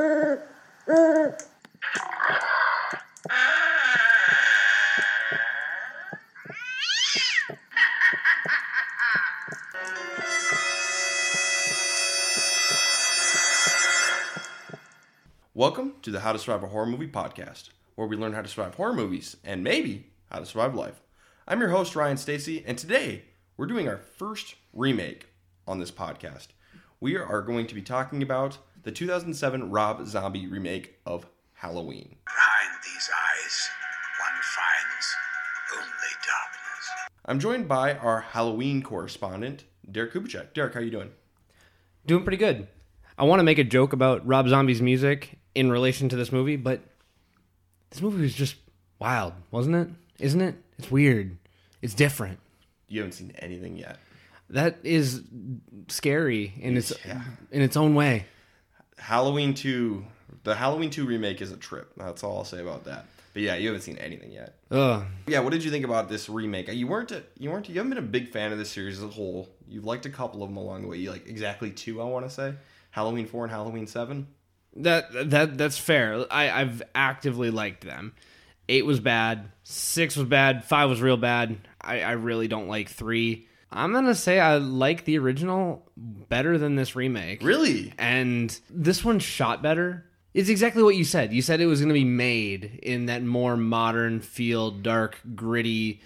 Welcome to the How to Survive a Horror Movie podcast, where we learn how to survive horror movies and maybe how to survive life. I'm your host, Ryan Stacy, and today we're doing our first remake on this podcast. We are going to be talking about the 2007 Rob Zombie remake of Halloween. Behind these eyes, one finds only darkness. I'm joined by our Halloween correspondent, Derek Kubicek. Derek, how are you doing? Doing pretty good. I want to make a joke about Rob Zombie's music in relation to this movie, but this movie was just wild, wasn't it? Isn't it? It's weird. It's different. You haven't seen anything yet. That is scary in its Yeah. in its own way. Halloween 2, the Halloween 2 remake is a trip. That's all I'll say about that. But yeah, you haven't seen anything yet. Ugh. Yeah, what did you think about this remake? You weren't a, you weren't you haven't been a big fan of this series as a whole. You've liked a couple of them along the way. You like exactly two, I want to say. Halloween 4 and Halloween 7. That that that's fair. I I've actively liked them. Eight was bad. Six was bad. Five was real bad. I I really don't like three. I'm gonna say I like the original better than this remake. Really? and this one shot better. It's exactly what you said. You said it was going to be made in that more modern feel, dark, gritty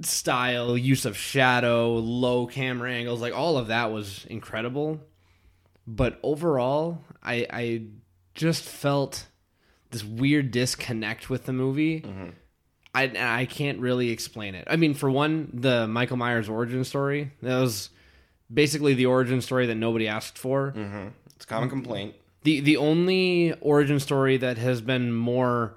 style, use of shadow, low camera angles, like all of that was incredible. But overall, I I just felt this weird disconnect with the movie. Mm-hmm. I I can't really explain it. I mean, for one, the Michael Myers origin story that was basically the origin story that nobody asked for. Mm-hmm. It's a common complaint. The the only origin story that has been more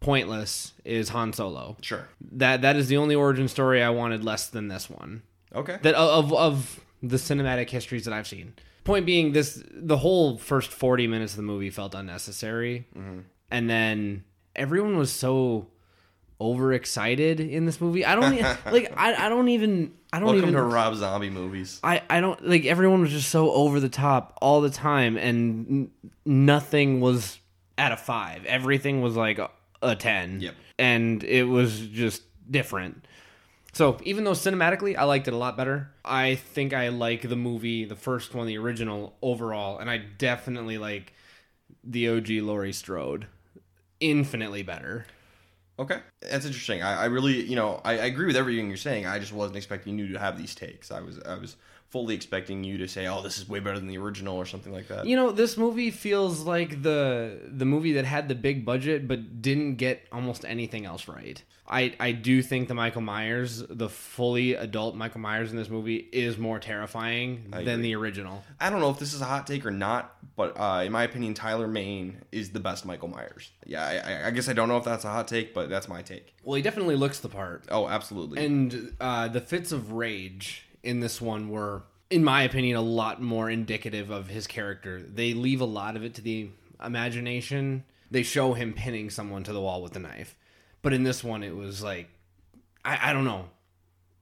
pointless is Han Solo. Sure. That that is the only origin story I wanted less than this one. Okay. That of of the cinematic histories that I've seen. Point being, this the whole first forty minutes of the movie felt unnecessary, mm-hmm. and then everyone was so overexcited in this movie. I don't like. I, I don't even. I don't Welcome even. to Rob Zombie movies. I, I don't like everyone was just so over the top all the time and n- nothing was at a 5 everything was like a, a 10 Yep. and it was just different so even though cinematically i liked it a lot better i think i like the movie the first one the original overall and i definitely like the og laurie strode infinitely better Okay. That's interesting. I, I really, you know, I, I agree with everything you're saying. I just wasn't expecting you to have these takes. I was, I was fully expecting you to say, "Oh, this is way better than the original" or something like that. You know, this movie feels like the the movie that had the big budget but didn't get almost anything else right. I I do think the Michael Myers, the fully adult Michael Myers in this movie is more terrifying I than agree. the original. I don't know if this is a hot take or not, but uh, in my opinion, Tyler Mane is the best Michael Myers. Yeah, I, I- I guess I don't know if that's a hot take, but that's my take. Well, he definitely looks the part. Oh, absolutely. And uh, the fits of rage in this one were, in my opinion, a lot more indicative of his character. They leave a lot of it to the imagination. They show him pinning someone to the wall with a knife. But in this one, it was like, I, I don't know.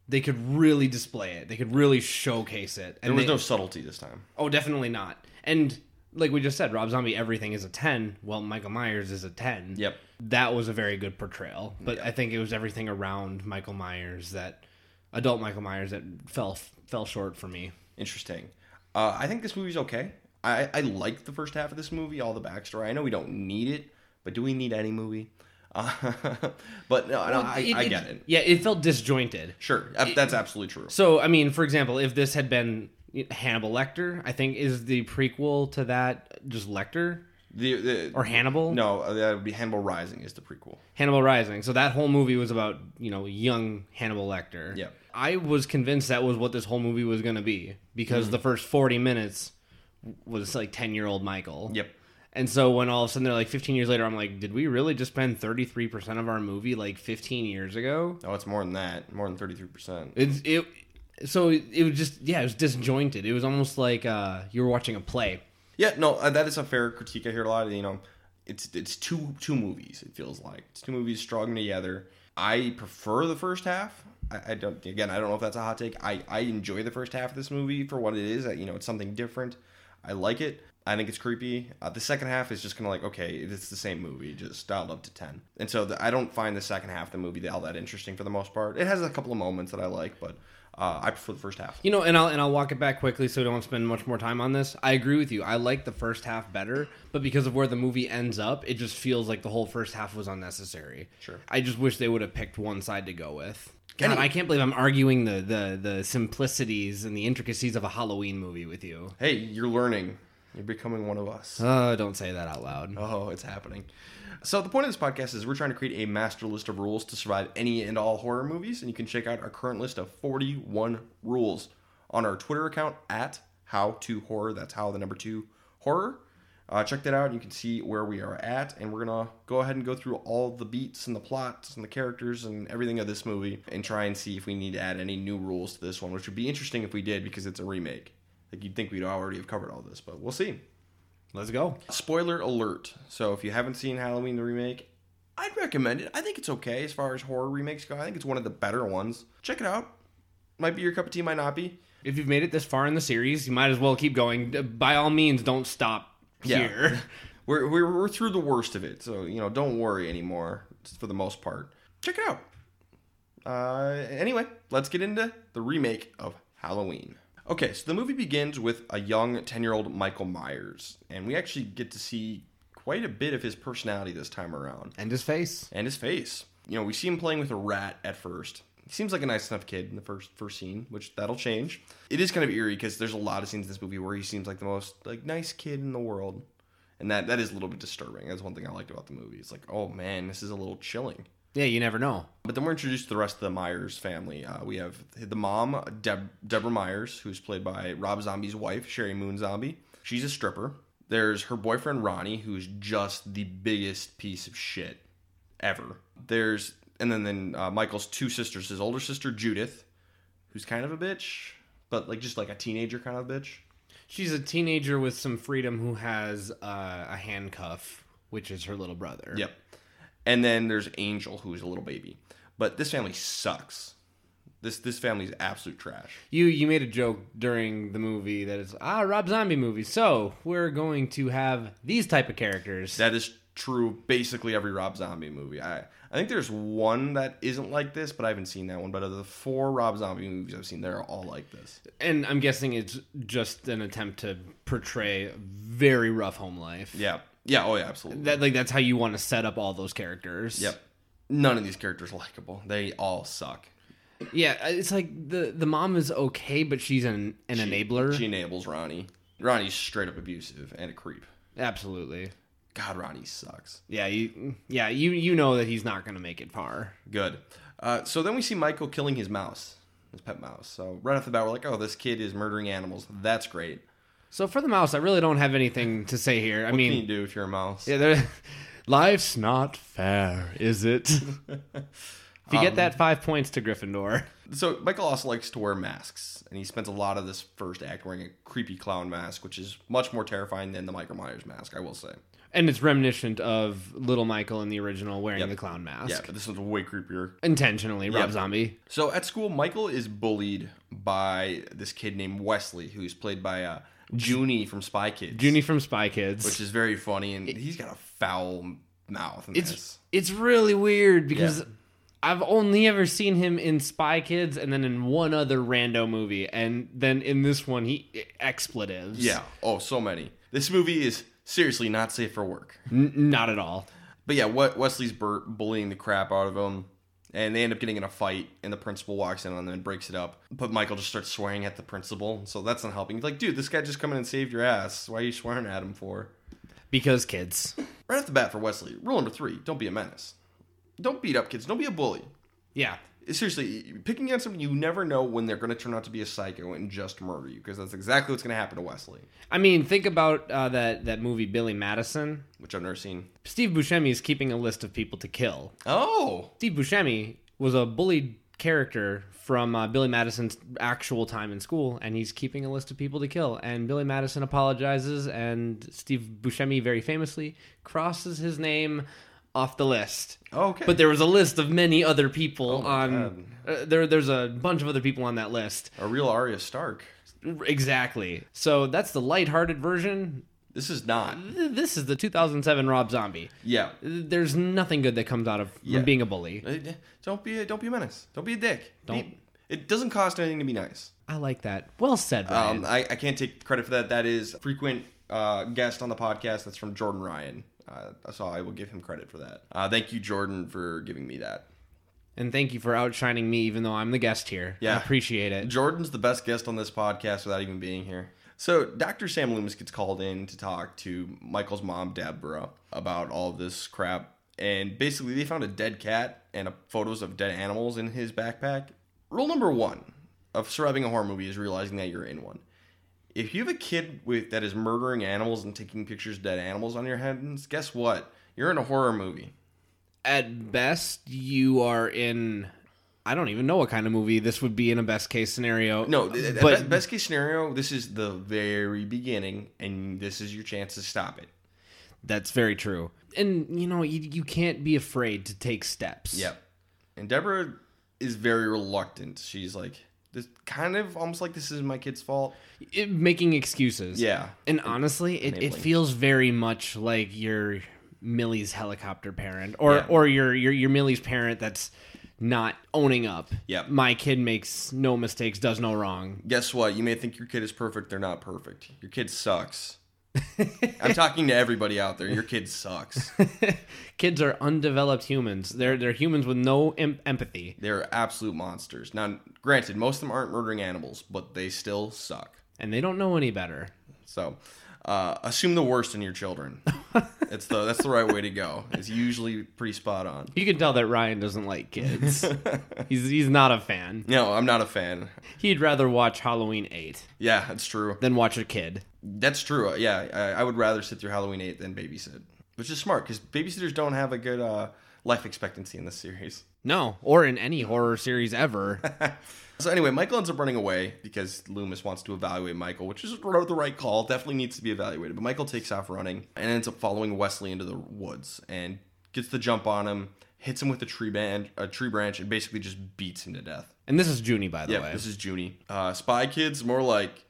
They could really display it. They could really showcase it. And there was they- no subtlety this time. Oh, definitely not. And like we just said, Rob Zombie, everything is a 10. Well, Michael Myers is a 10 Yep. that was a very good portrayal. But I think it was everything around Michael Myers that adult Michael Myers that fell fell short for me. Interesting. Uh, I think this movie's okay. I, I like the first half of this movie, all the backstory. I know we don't need it, but do we need any movie? Uh, but no, no I, It- I get it. Yeah, it felt disjointed. Sure, that- that's absolutely true. So, I mean, for example, if this had been Hannibal Lecter, I think is the prequel to that just Lecter The, the or Hannibal? no, uh, that would be Hannibal Rising is the prequel. Hannibal Rising. So that whole movie was about, you know, young Hannibal Lecter. Yep. I was convinced that was what this whole movie was going to be because Mm-hmm. the first 40 minutes was like 10 year old Michael. Yep. And so when all of a sudden they're like 15 years later, I'm like, did we really just spend 33% of our movie like 15 years ago? Oh, it's more than that. More than thirty three percent. It's it. So it, it was just yeah, it was disjointed. It was almost like uh, you were watching a play. Yeah, no, uh, that is a fair critique. I hear a lot of you know, it's it's two two movies. It feels like it's two movies strung together. I prefer the first half. I, I don't. Again, I don't know if that's a hot take. I I enjoy the first half of this movie for what it is. You know, it's something different. I like it. I think it's creepy. Uh, the second half is just kind of like okay, it's the same movie, just dialed up to ten. And so the, I don't find the second half of the movie all that interesting for the most part. It has a couple of moments that I like, but uh, I prefer the first half. You know, and I'll and I'll walk it back quickly so we don't spend much more time on this. I agree with you. I like the first half better, but because of where the movie ends up, it just feels like the whole first half was unnecessary. Sure. I just wish they would have picked one side to go with. God, I can't believe I'm arguing the, the the simplicities and the intricacies of a Halloween movie with you. Hey, you're learning. You're becoming one of us. Oh, don't say that out loud. Oh, it's happening. So the point of this podcast is we're trying to create a master list of rules to survive any and all horror movies, and you can check out our current list of 41 rules on our Twitter account at How to Horror. That's how the number two horror. Uh, check that out. You can see where we are at, and we're gonna go ahead and go through all the beats and the plots and the characters and everything of this movie, and try and see if we need to add any new rules to this one, which would be interesting if we did because it's a remake. Like you'd think we'd already have covered all this, but we'll see. Let's go. Spoiler alert. So if you haven't seen Halloween the remake, I'd recommend it. I think it's okay as far as horror remakes go. I think it's one of the better ones. Check it out. Might be your cup of tea, might not be. If you've made it this far in the series, you might as well keep going. By all means, don't stop Yeah. here. We're, we're, we're through the worst of it, so you know, don't worry anymore for the most part. Check it out. Uh, anyway, let's get into the remake of Halloween. Okay, so the movie begins with a young 10 year old Michael Myers, and we actually get to see quite a bit of his personality this time around. and his face. and his face. You know, we see him playing with a rat at first. He seems like a nice enough kid in the first first scene, which that'll change. It is kind of eerie because there's a lot of scenes in this movie where he seems like the most like nice kid in the world, and that that is a little bit disturbing. That's one thing I liked about the movie. It's like, oh man, this is a little chilling. Yeah, you never know. But then we're introduced to the rest of the Myers family. Uh, we have the mom, Deb- Deborah Myers, who's played by Rob Zombie's wife, Sheri Moon Zombie. She's a stripper. There's her boyfriend, Ronnie, who's just the biggest piece of shit ever. There's, and then, then uh, Michael's two sisters, his older sister, Judith, who's kind of a bitch, but like just like a teenager kind of bitch. She's a teenager with some freedom who has uh, a handcuff, which is her little brother. Yep. And then there's Angel, who's a little baby. But this family sucks. This this family's absolute trash. You you made a joke during the movie that it's ah Rob Zombie movie. So we're going to have these type of characters. That is true. Basically, every Rob Zombie movie. I I think there's one that isn't like this, but I haven't seen that one. But of the four Rob Zombie movies I've seen, they're all like this. and I'm guessing it's just an attempt to portray a very rough home life. Yeah, yeah, oh yeah, absolutely. That like that's how you want to set up all those characters. yep. None of these characters likable. They all suck. Yeah, it's like the the mom is okay, but she's an an enabler. She enables Ronnie. Ronnie's straight up abusive and a creep. Absolutely. God, Ronnie sucks. Yeah, you yeah, you you know that he's not going to make it far. Good. Uh, so then we see Michael killing his mouse, his pet mouse. So right off the bat, we're like, oh, this kid is murdering animals. That's great. So for the mouse, I really don't have anything to say here. I What mean, can you do if you're a mouse? Yeah, life's not fair, is it? if you get that five points to Gryffindor, So Michael also likes to wear masks, and he spends a lot of this first act wearing a creepy clown mask, which is much more terrifying than the Michael Myers mask, I will say. and it's reminiscent of Little Michael in the original wearing Yep. the clown mask. Yeah, but this one's way creepier. Intentionally, Rob Yep. Zombie. So at school, Michael is bullied by this kid named Wesley, who's played by uh, Juni from Spy Kids. Juni from Spy Kids. which is very funny, and he's got a foul mouth. It's this. it's really weird because Yeah. I've only ever seen him in Spy Kids and then in one other rando movie, and then in this one he eh, expletives. Yeah. Oh, so many. This movie is seriously not safe for work. N- not at all. But yeah, what Wesley's bur- bullying the crap out of him, and they end up getting in a fight, and the principal walks in on them and breaks it up. But Michael just starts swearing at the principal, so that's not helping. He's like, dude, this guy just come in and saved your ass. Why are you swearing at him for? Because kids. Right off the bat for Wesley, rule number three: don't be a menace. Don't beat up kids. Don't be a bully. Yeah. Seriously, picking on someone you never know when they're going to turn out to be a psycho and just murder you, because that's exactly what's going to happen to Wesley, I mean, think about uh, that that movie Billy Madison. which I've never seen. Steve Buscemi is keeping a list of people to kill. Oh, Steve Buscemi was a bullied character from uh, Billy Madison's actual time in school, and he's keeping a list of people to kill. And Billy Madison apologizes, and Steve Buscemi very famously crosses his name off the list. okay. But there was a list of many other people Oh on. Uh, there, there's a bunch of other people on that list. a real Arya Stark. Exactly. So that's the lighthearted version. This is not. This is the 2007 Rob Zombie. Yeah. There's nothing good that comes out of Yeah. being a bully. Uh, Don't be a, don't be a menace. Don't be a dick. Don't- Be- it doesn't cost anything to be nice. I like that. Well said, Ryan. Um, I, I can't take credit for that. That is a frequent uh, guest on the podcast. That's from Jordan Ryan. Uh, so I will give him credit for that. Uh, thank you, Jordan, for giving me that. and thank you for outshining me, even though I'm the guest here. Yeah. I appreciate it. Jordan's the best guest on this podcast without even being here. So Dr. Sam Loomis gets called in to talk to Michael's mom, Deborah, about all this crap. And basically, they found a dead cat and a, photos of dead animals in his backpack. Rule number one of surviving a horror movie is realizing that you're in one. If you have a kid with that is murdering animals and taking pictures of dead animals on your hands, guess what? You're in a horror movie. At best, you are in. I don't even know what kind of movie this would be in a best case scenario. No, but be- best case scenario, this is the very beginning, and this is your chance to stop it. that's very true. And you know, you, you can't be afraid to take steps. Yep. And Deborah is very reluctant. She's like, this kind of almost like this is my kid's fault. It- making excuses. Yeah. And honestly, it, it feels very much like your Millie's helicopter parent, or Yeah. or your your your Millie's parent that's not owning up. Yep. My kid makes no mistakes, does no wrong. Guess what? You may think your kid is perfect. They're not perfect. Your kid sucks. I'm talking to everybody out there. Your kid sucks. Kids are undeveloped humans. They're they're humans with no em- empathy. They're absolute monsters. Now, granted, most of them aren't murdering animals, but they still suck. and they don't know any better. So, uh, assume the worst in your children. it's the that's the right way to go. It's usually pretty spot on. You can tell that Ryan doesn't like kids. he's he's not a fan. No, I'm not a fan. He'd rather watch Halloween 8 Yeah, that's true. than watch a kid. That's true. Yeah, I, I would rather sit through Halloween 8 than babysit, which is smart because babysitters don't have a good uh, life expectancy in this series. No, or in any horror series ever. So anyway, Michael ends up running away because Loomis wants to evaluate Michael, which is the right call. Definitely needs to be evaluated. But Michael takes off running and ends up following Wesley into the woods and gets the jump on him, hits him with a tree band, a tree branch, and basically just beats him to death. and this is Juni, by the Yeah, way. this is Juni. Uh, Spy Kids, more like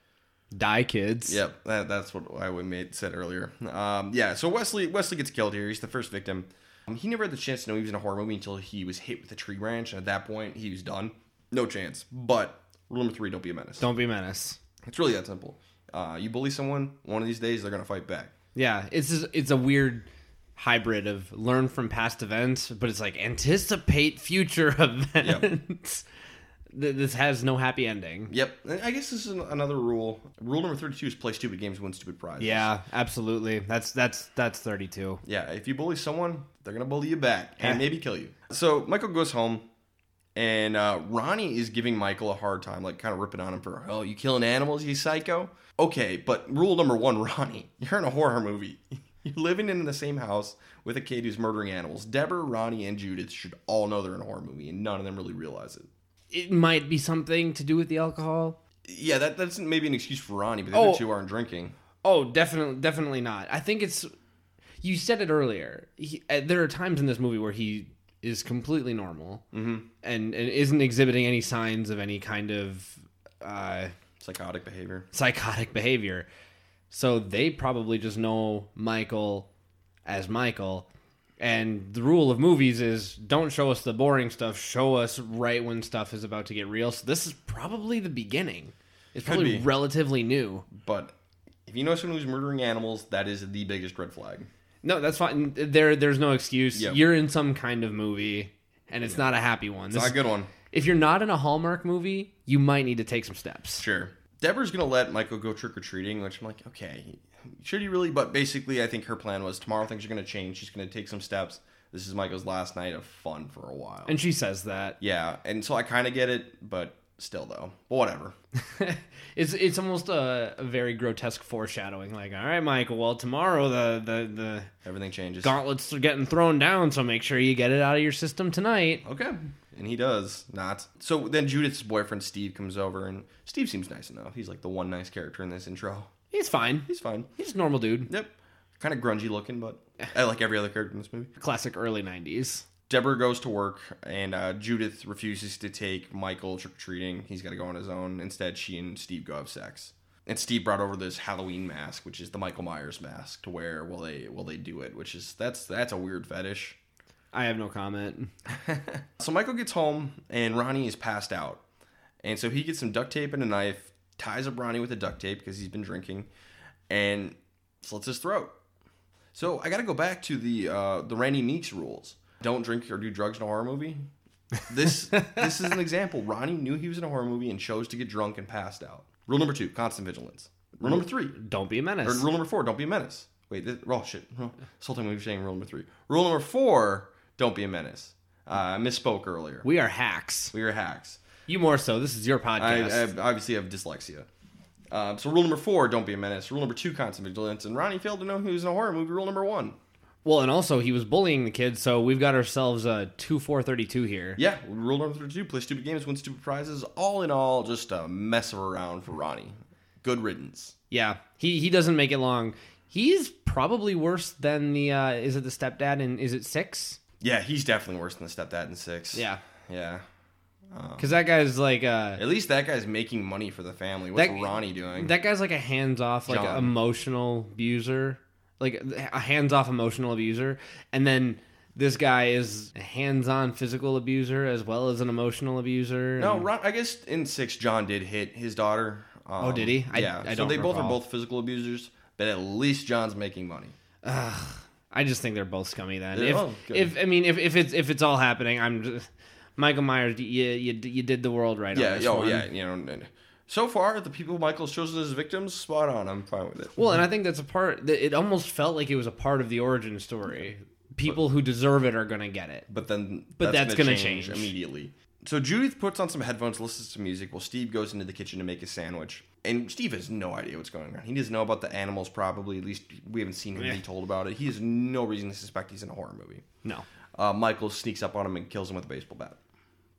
Die kids. Yep, that, that's what I made said earlier. Um, yeah, so Wesley Wesley gets killed here. He's the first victim. Um, he never had the chance to know he was in a horror movie until he was hit with a tree branch, and at that point, he was done. No chance. But rule number three: don't be a menace. Don't be a menace. It's really that simple. Uh, you bully someone, one of these days they're gonna fight back. Yeah, it's just, it's a weird hybrid of learn from past events, but it's like anticipate future events. Th- This has no happy ending. Yep, I guess this is an- another rule. Rule number thirty-two is play stupid games, win stupid prizes. Yeah, absolutely. That's that's that's 32. Yeah, if you bully someone, they're gonna bully you back and maybe kill you. So Michael goes home, and uh, Ronnie is giving Michael a hard time, like kind of ripping on him for, "Oh, you killing animals, you psycho." Okay, but rule number one, Ronnie, you're in a horror movie. You're living in the same house with a kid who's murdering animals. Deborah, Ronnie, and Judith should all know they're in a horror movie, and none of them really realize it. It might be something to do with the alcohol. Yeah, that, that's maybe an excuse for Ronnie, but the Oh. other two aren't drinking. Oh, definitely, definitely not. I think it's. You said it earlier. He, uh, there are times in this movie where he is completely normal and, and isn't exhibiting any signs of any kind of uh, Psychotic behavior. psychotic behavior. So they probably just know Michael as Michael. And the rule of movies is don't show us the boring stuff, show us right when stuff is about to get real. So this is probably the beginning. It's probably be. relatively new. But if you know someone who's murdering animals, that is the biggest red flag. No, that's fine. There, there's no excuse. Yep. You're in some kind of movie, and it's not a happy one. It's This- not a good one. if you're not in a Hallmark movie, you might need to take some steps. Sure. Deborah's gonna let Michael go trick or treating, which I'm like, okay, should you really? But basically, I think her plan was tomorrow things are gonna change. She's gonna take some steps. This is Michael's last night of fun for a while. And she says that. yeah, and so I kind of get it, but still though, but whatever. it's it's almost a, a very grotesque foreshadowing. Like, all right, Michael. Well, tomorrow the the the Everything changes. gauntlets are getting thrown down, so make sure you get it out of your system tonight. Okay. And he does not. So then Judith's boyfriend Steve comes over, and Steve seems nice enough. He's like the one nice character in this intro. He's fine. He's fine. He's a normal dude. Yep. Kind of grungy looking, but I like every other character in this movie. Classic early '90s. Deborah goes to work, and uh, Judith refuses to take Michael trick or treating. He's got to go on his own. Instead, she and Steve go have sex. And Steve brought over this Halloween mask, which is the Michael Myers mask, to wear while they while they do it, which is that's that's a weird fetish. I have no comment. So Michael gets home, and Ronnie is passed out, and so he gets some duct tape and a knife, ties up Ronnie with a duct tape because he's been drinking, and slits his throat. So I got to go back to the uh, the Randy Meeks rules: don't drink or do drugs in a horror movie. This this is an example. Ronnie knew he was in a horror movie and chose to get drunk and passed out. Rule number two: constant vigilance. Rule number three: Don't be a or menace. rule number four: don't be a menace. Wait, this, oh shit! This whole time we were saying rule number three. Rule number four: don't be a menace. Uh, I misspoke earlier. We are hacks. We are hacks. You more so. This is your podcast. I obviously have dyslexia. Um, so rule number four: don't be a menace. Rule number two: constant vigilance. And Ronnie failed to know he was in a horror movie. Rule number one: well, and also he was bullying the kids, so we've got ourselves a two four thirty two here. yeah. Rule number two: play stupid games, win stupid prizes. All in all, just a mess of around for Ronnie. Good riddance. Yeah, he he doesn't make it long. He's probably worse than the. uh Is it the stepdad? And is it six? Yeah, he's definitely worse than the stepdad in six. Yeah, yeah. Because that guy's like uh At least that guy's making money for the family. What's That- Ronnie doing? that guy's like a hands off like John. emotional abuser, like a hands off emotional abuser, and then. This guy is a hands-on physical abuser as well as an emotional abuser. no, and- Ron, I guess in six, John did hit his daughter. Um, Oh, did he? I- yeah. I so don't they both are recall. both physical abusers, but at least John's making money. I just think they're both scummy. Then, Yeah, if, oh, good. if I mean, if, if it's if it's all happening, I'm just Michael Myers. You you, you did the world right. Yeah, on this oh one. yeah, you know. So far, the people Michael's chosen as victims, spot on. I'm fine with it. Well, and I think that's a part. that It almost felt like it was a part of the origin story. People who deserve it are gonna get it. But then, But that's gonna gonna change, change. immediately. So Judith puts on some headphones, listens to music, while Steve goes into the kitchen to make a sandwich. And Steve has no idea what's going on. He doesn't know about the animals, probably. At least we haven't seen him Yeah. be told about it. He has no reason to suspect he's in a horror movie. No. Uh, Michael sneaks up on him and kills him with a baseball bat.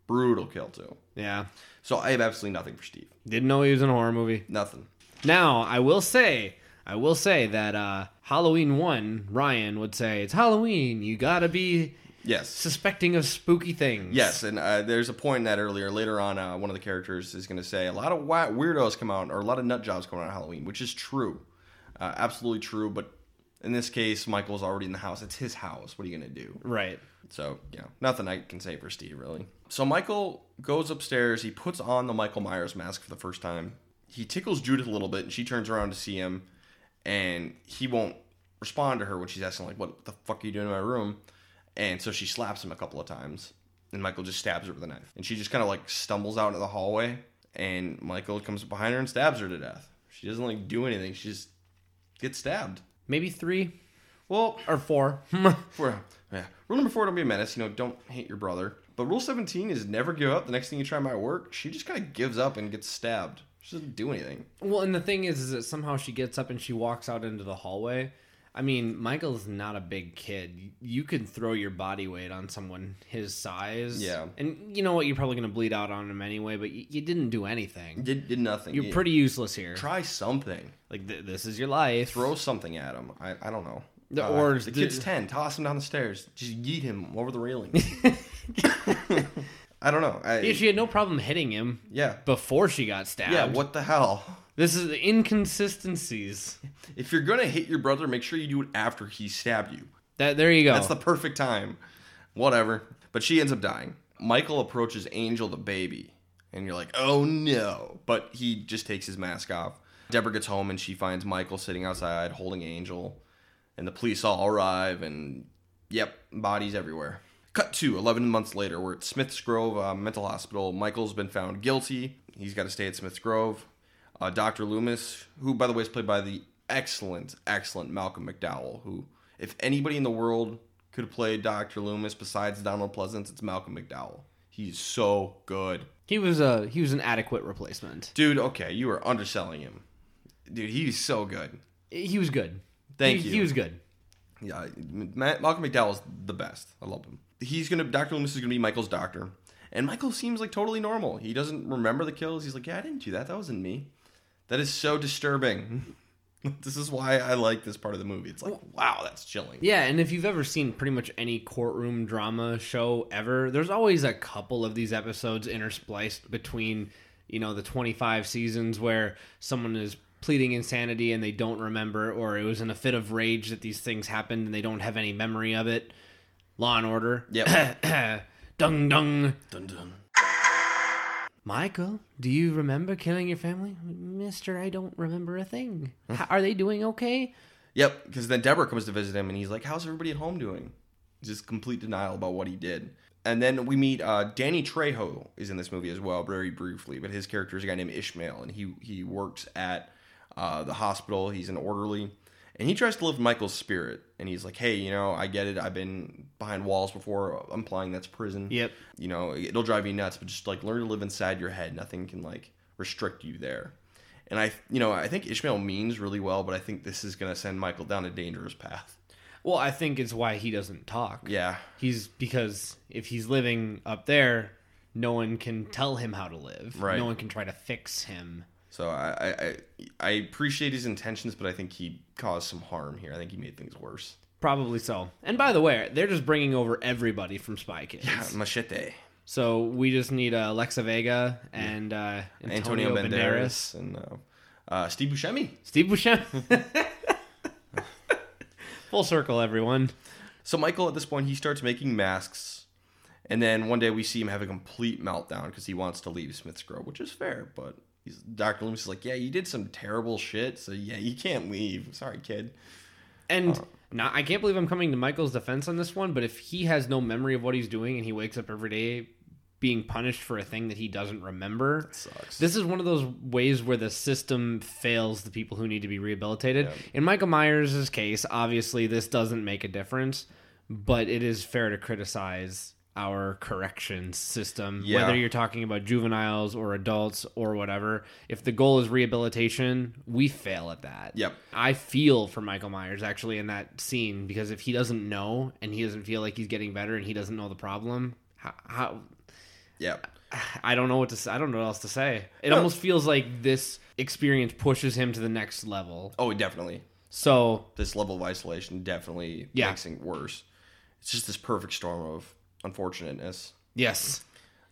Brutal kill too. Yeah. So I have absolutely nothing for Steve. Didn't know he was in a horror movie. Nothing. Now, I will say, I will say that uh, Halloween one, Ryan would say it's Halloween. You gotta be Yes. suspecting of spooky things. Yes, and uh, there's a point in that earlier. Later on, uh, one of the characters is going to say a lot of weirdos come out, or a lot of nut jobs come out on Halloween, which is true, uh, absolutely true. But in this case, Michael's already in the house. It's his house. What are you going to do? Right. So, you know, nothing I can say for Steve, really. So, Michael goes upstairs. He puts on the Michael Myers mask for the first time. He tickles Judith a little bit, and she turns around to see him, and he won't respond to her when she's asking, like, what the fuck are you doing in my room? And so she slaps him a couple of times, and Michael just stabs her with a knife. And she just kind of, like, stumbles out into the hallway, and Michael comes behind her and stabs her to death. She doesn't, like, do anything. She just gets stabbed. Maybe three Well, or four. for yeah. Rule number four: don't be a menace. You know, don't hate your brother. But rule seventeen is never give up. The next thing you try might work. She just kind of gives up and gets stabbed. She doesn't do anything. Well, and the thing is, is that somehow she gets up and she walks out into the hallway. I mean, Michael's not a big kid. You could throw your body weight on someone his size. Yeah. And you know what? You're probably going to bleed out on him anyway, but you, you didn't do anything. Did did nothing. You're You- pretty useless here. Try something. Like, th- this is your life. Throw something at him. I, I don't know. The- Uh, or the the- kid's ten. Toss him down the stairs. Just yeet him over the railing. I don't know. I, Yeah, she had no problem hitting him yeah. before she got stabbed. Yeah. What the hell? This is the inconsistencies. If you're gonna hit your brother, make sure you do it after he stabbed you. That there you go. That's the perfect time. Whatever. But she ends up dying. Michael approaches Angel the baby, and you're like, oh no. But he just takes his mask off. Deborah gets home and she finds Michael sitting outside holding Angel, and the police all arrive, and yep, bodies everywhere. Cut to 11 months later, we're at Smith's Grove uh, Mental Hospital. Michael's been found guilty. He's got to stay at Smith's Grove. Uh, Dr. Loomis, who, by the way, is played by the excellent, excellent Malcolm McDowell, who, if anybody in the world could play Dr. Loomis besides Donald Pleasence, it's Malcolm McDowell. He's so good. he was a he was an adequate replacement. Dude, okay, you are underselling him. Dude, he's so good. He was good. Thank he, you. He was good. Yeah, Ma- Malcolm McDowell's the best. I love him. He's gonna Dr. Loomis is gonna be Michael's doctor, and Michael seems like totally normal. He doesn't remember the kills. He's like, yeah, I didn't do that. That wasn't me. That is so disturbing. This is why I like this part of the movie. It's like, wow, that's chilling. Yeah, and if you've ever seen pretty much any courtroom drama show ever, there's always a couple of these episodes interspliced between, you know, the 25 seasons where someone is pleading insanity and they don't remember, or it was in a fit of rage that these things happened and they don't have any memory of it. Law and Order. Yep. dung dung. dun, dun. Michael, do you remember killing your family? Mister, I don't remember a thing. How, are they doing okay? Yep, because then Deborah comes to visit him and he's like, How's everybody at home doing? Just complete denial about what he did. And then we meet uh, Danny Trejo is in this movie as well, very briefly, but his character is a guy named Ishmael, and he he works at uh, the hospital. He's an orderly, and he tries to live Michael's spirit. And he's like, "Hey, you know, I get it. I've been behind walls before, implying that's prison. Yep. You know, it'll drive you nuts, but just like learn to live inside your head. Nothing can like restrict you there." And I, you know, I think Ishmael means really well, but I think this is going to send Michael down a dangerous path. Well, I think it's why he doesn't talk. Yeah, He's because if he's living up there, no one can tell him how to live. Right. No one can try to fix him. So I, I I appreciate his intentions, but I think he caused some harm here. I think he made things worse. Probably so. And by the way, they're just bringing over everybody from Spy Kids. Yeah, Machete, So we just need uh, Alexa Vega and uh, Antonio Antonio, Banderas. Banderas, and uh, uh, Steve Buscemi. Steve Buscemi. Full circle, everyone. So Michael, at this point, he starts making masks, and then one day we see him have a complete meltdown because he wants to leave Smith's Grove, which is fair. But he's, Dr. Loomis is like, "Yeah, you did some terrible shit, so yeah, you can't leave. Sorry, kid." And uh, now I can't believe I'm coming to Michael's defense on this one, but if he has no memory of what he's doing and he wakes up every day being punished for a thing that he doesn't remember, sucks. This is one of those ways where the system fails the people who need to be rehabilitated. In Michael Myers' case, obviously this doesn't make a difference, but it is fair to criticize our correction system Yeah. whether you're talking about juveniles or adults or whatever if the goal is rehabilitation we fail at that Yep. i feel for michael myers actually in that scene because if he doesn't know and he doesn't feel like he's getting better and he doesn't know the problem how, how Yeah. I don't know what to say. I don't know what else to say. It No. almost feels like this experience pushes him to the next level. Oh, definitely. So, This level of isolation definitely Yeah. makes it worse. It's just this perfect storm of unfortunateness. yes.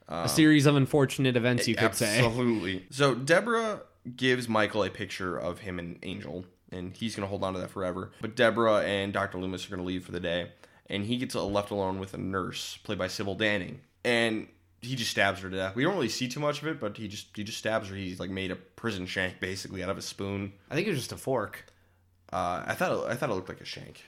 a series of unfortunate events, you could Um, Absolutely. So Deborah gives Michael a picture of him and Angel, and he's going to hold on to that forever. But Deborah and Dr. Loomis are going to leave for the day, and he gets left alone with a nurse played by Sybil Danning, and he just stabs her to death. We don't really see too much of it, but he just he just stabs her. He's like made a prison shank basically out of a spoon. I think it was just a fork. Uh, I thought it, I thought it looked like a shank.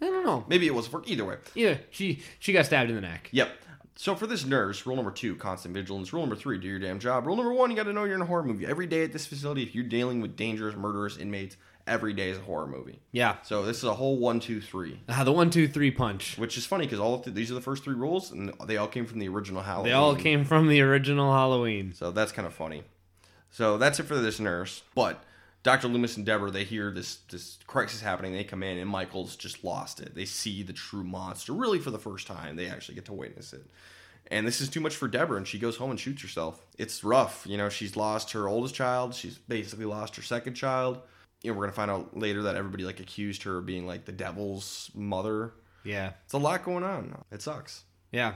I don't know. Maybe it was a fork. Either way, Yeah, she she got stabbed in the neck. Yep. So for this nurse, rule number two, constant vigilance. Rule number three, do your damn job. Rule number one, you got to know you're in a horror movie. Every day at this facility, if you're dealing with dangerous, murderous inmates, every day is a horror movie. Yeah. So this is a whole one, two, three, Ah, the one, two, three punch. which is funny because all these are the first three rules, and they all came from the original Halloween. They all came from the original Halloween. So that's kind of funny. So that's it for this nurse. But Dr. Loomis and Deborah, they hear this this crisis happening. They come in, and Michael's just lost it. They see the true monster, really for the first time. They actually get to witness it. And this is too much for Deborah, and she goes home and shoots herself. It's rough. You know, she's lost her oldest child. She's basically lost her second child. You know, we're gonna find out later that everybody like accused her of being like the devil's mother. Yeah. It's a lot going on. It sucks. Yeah.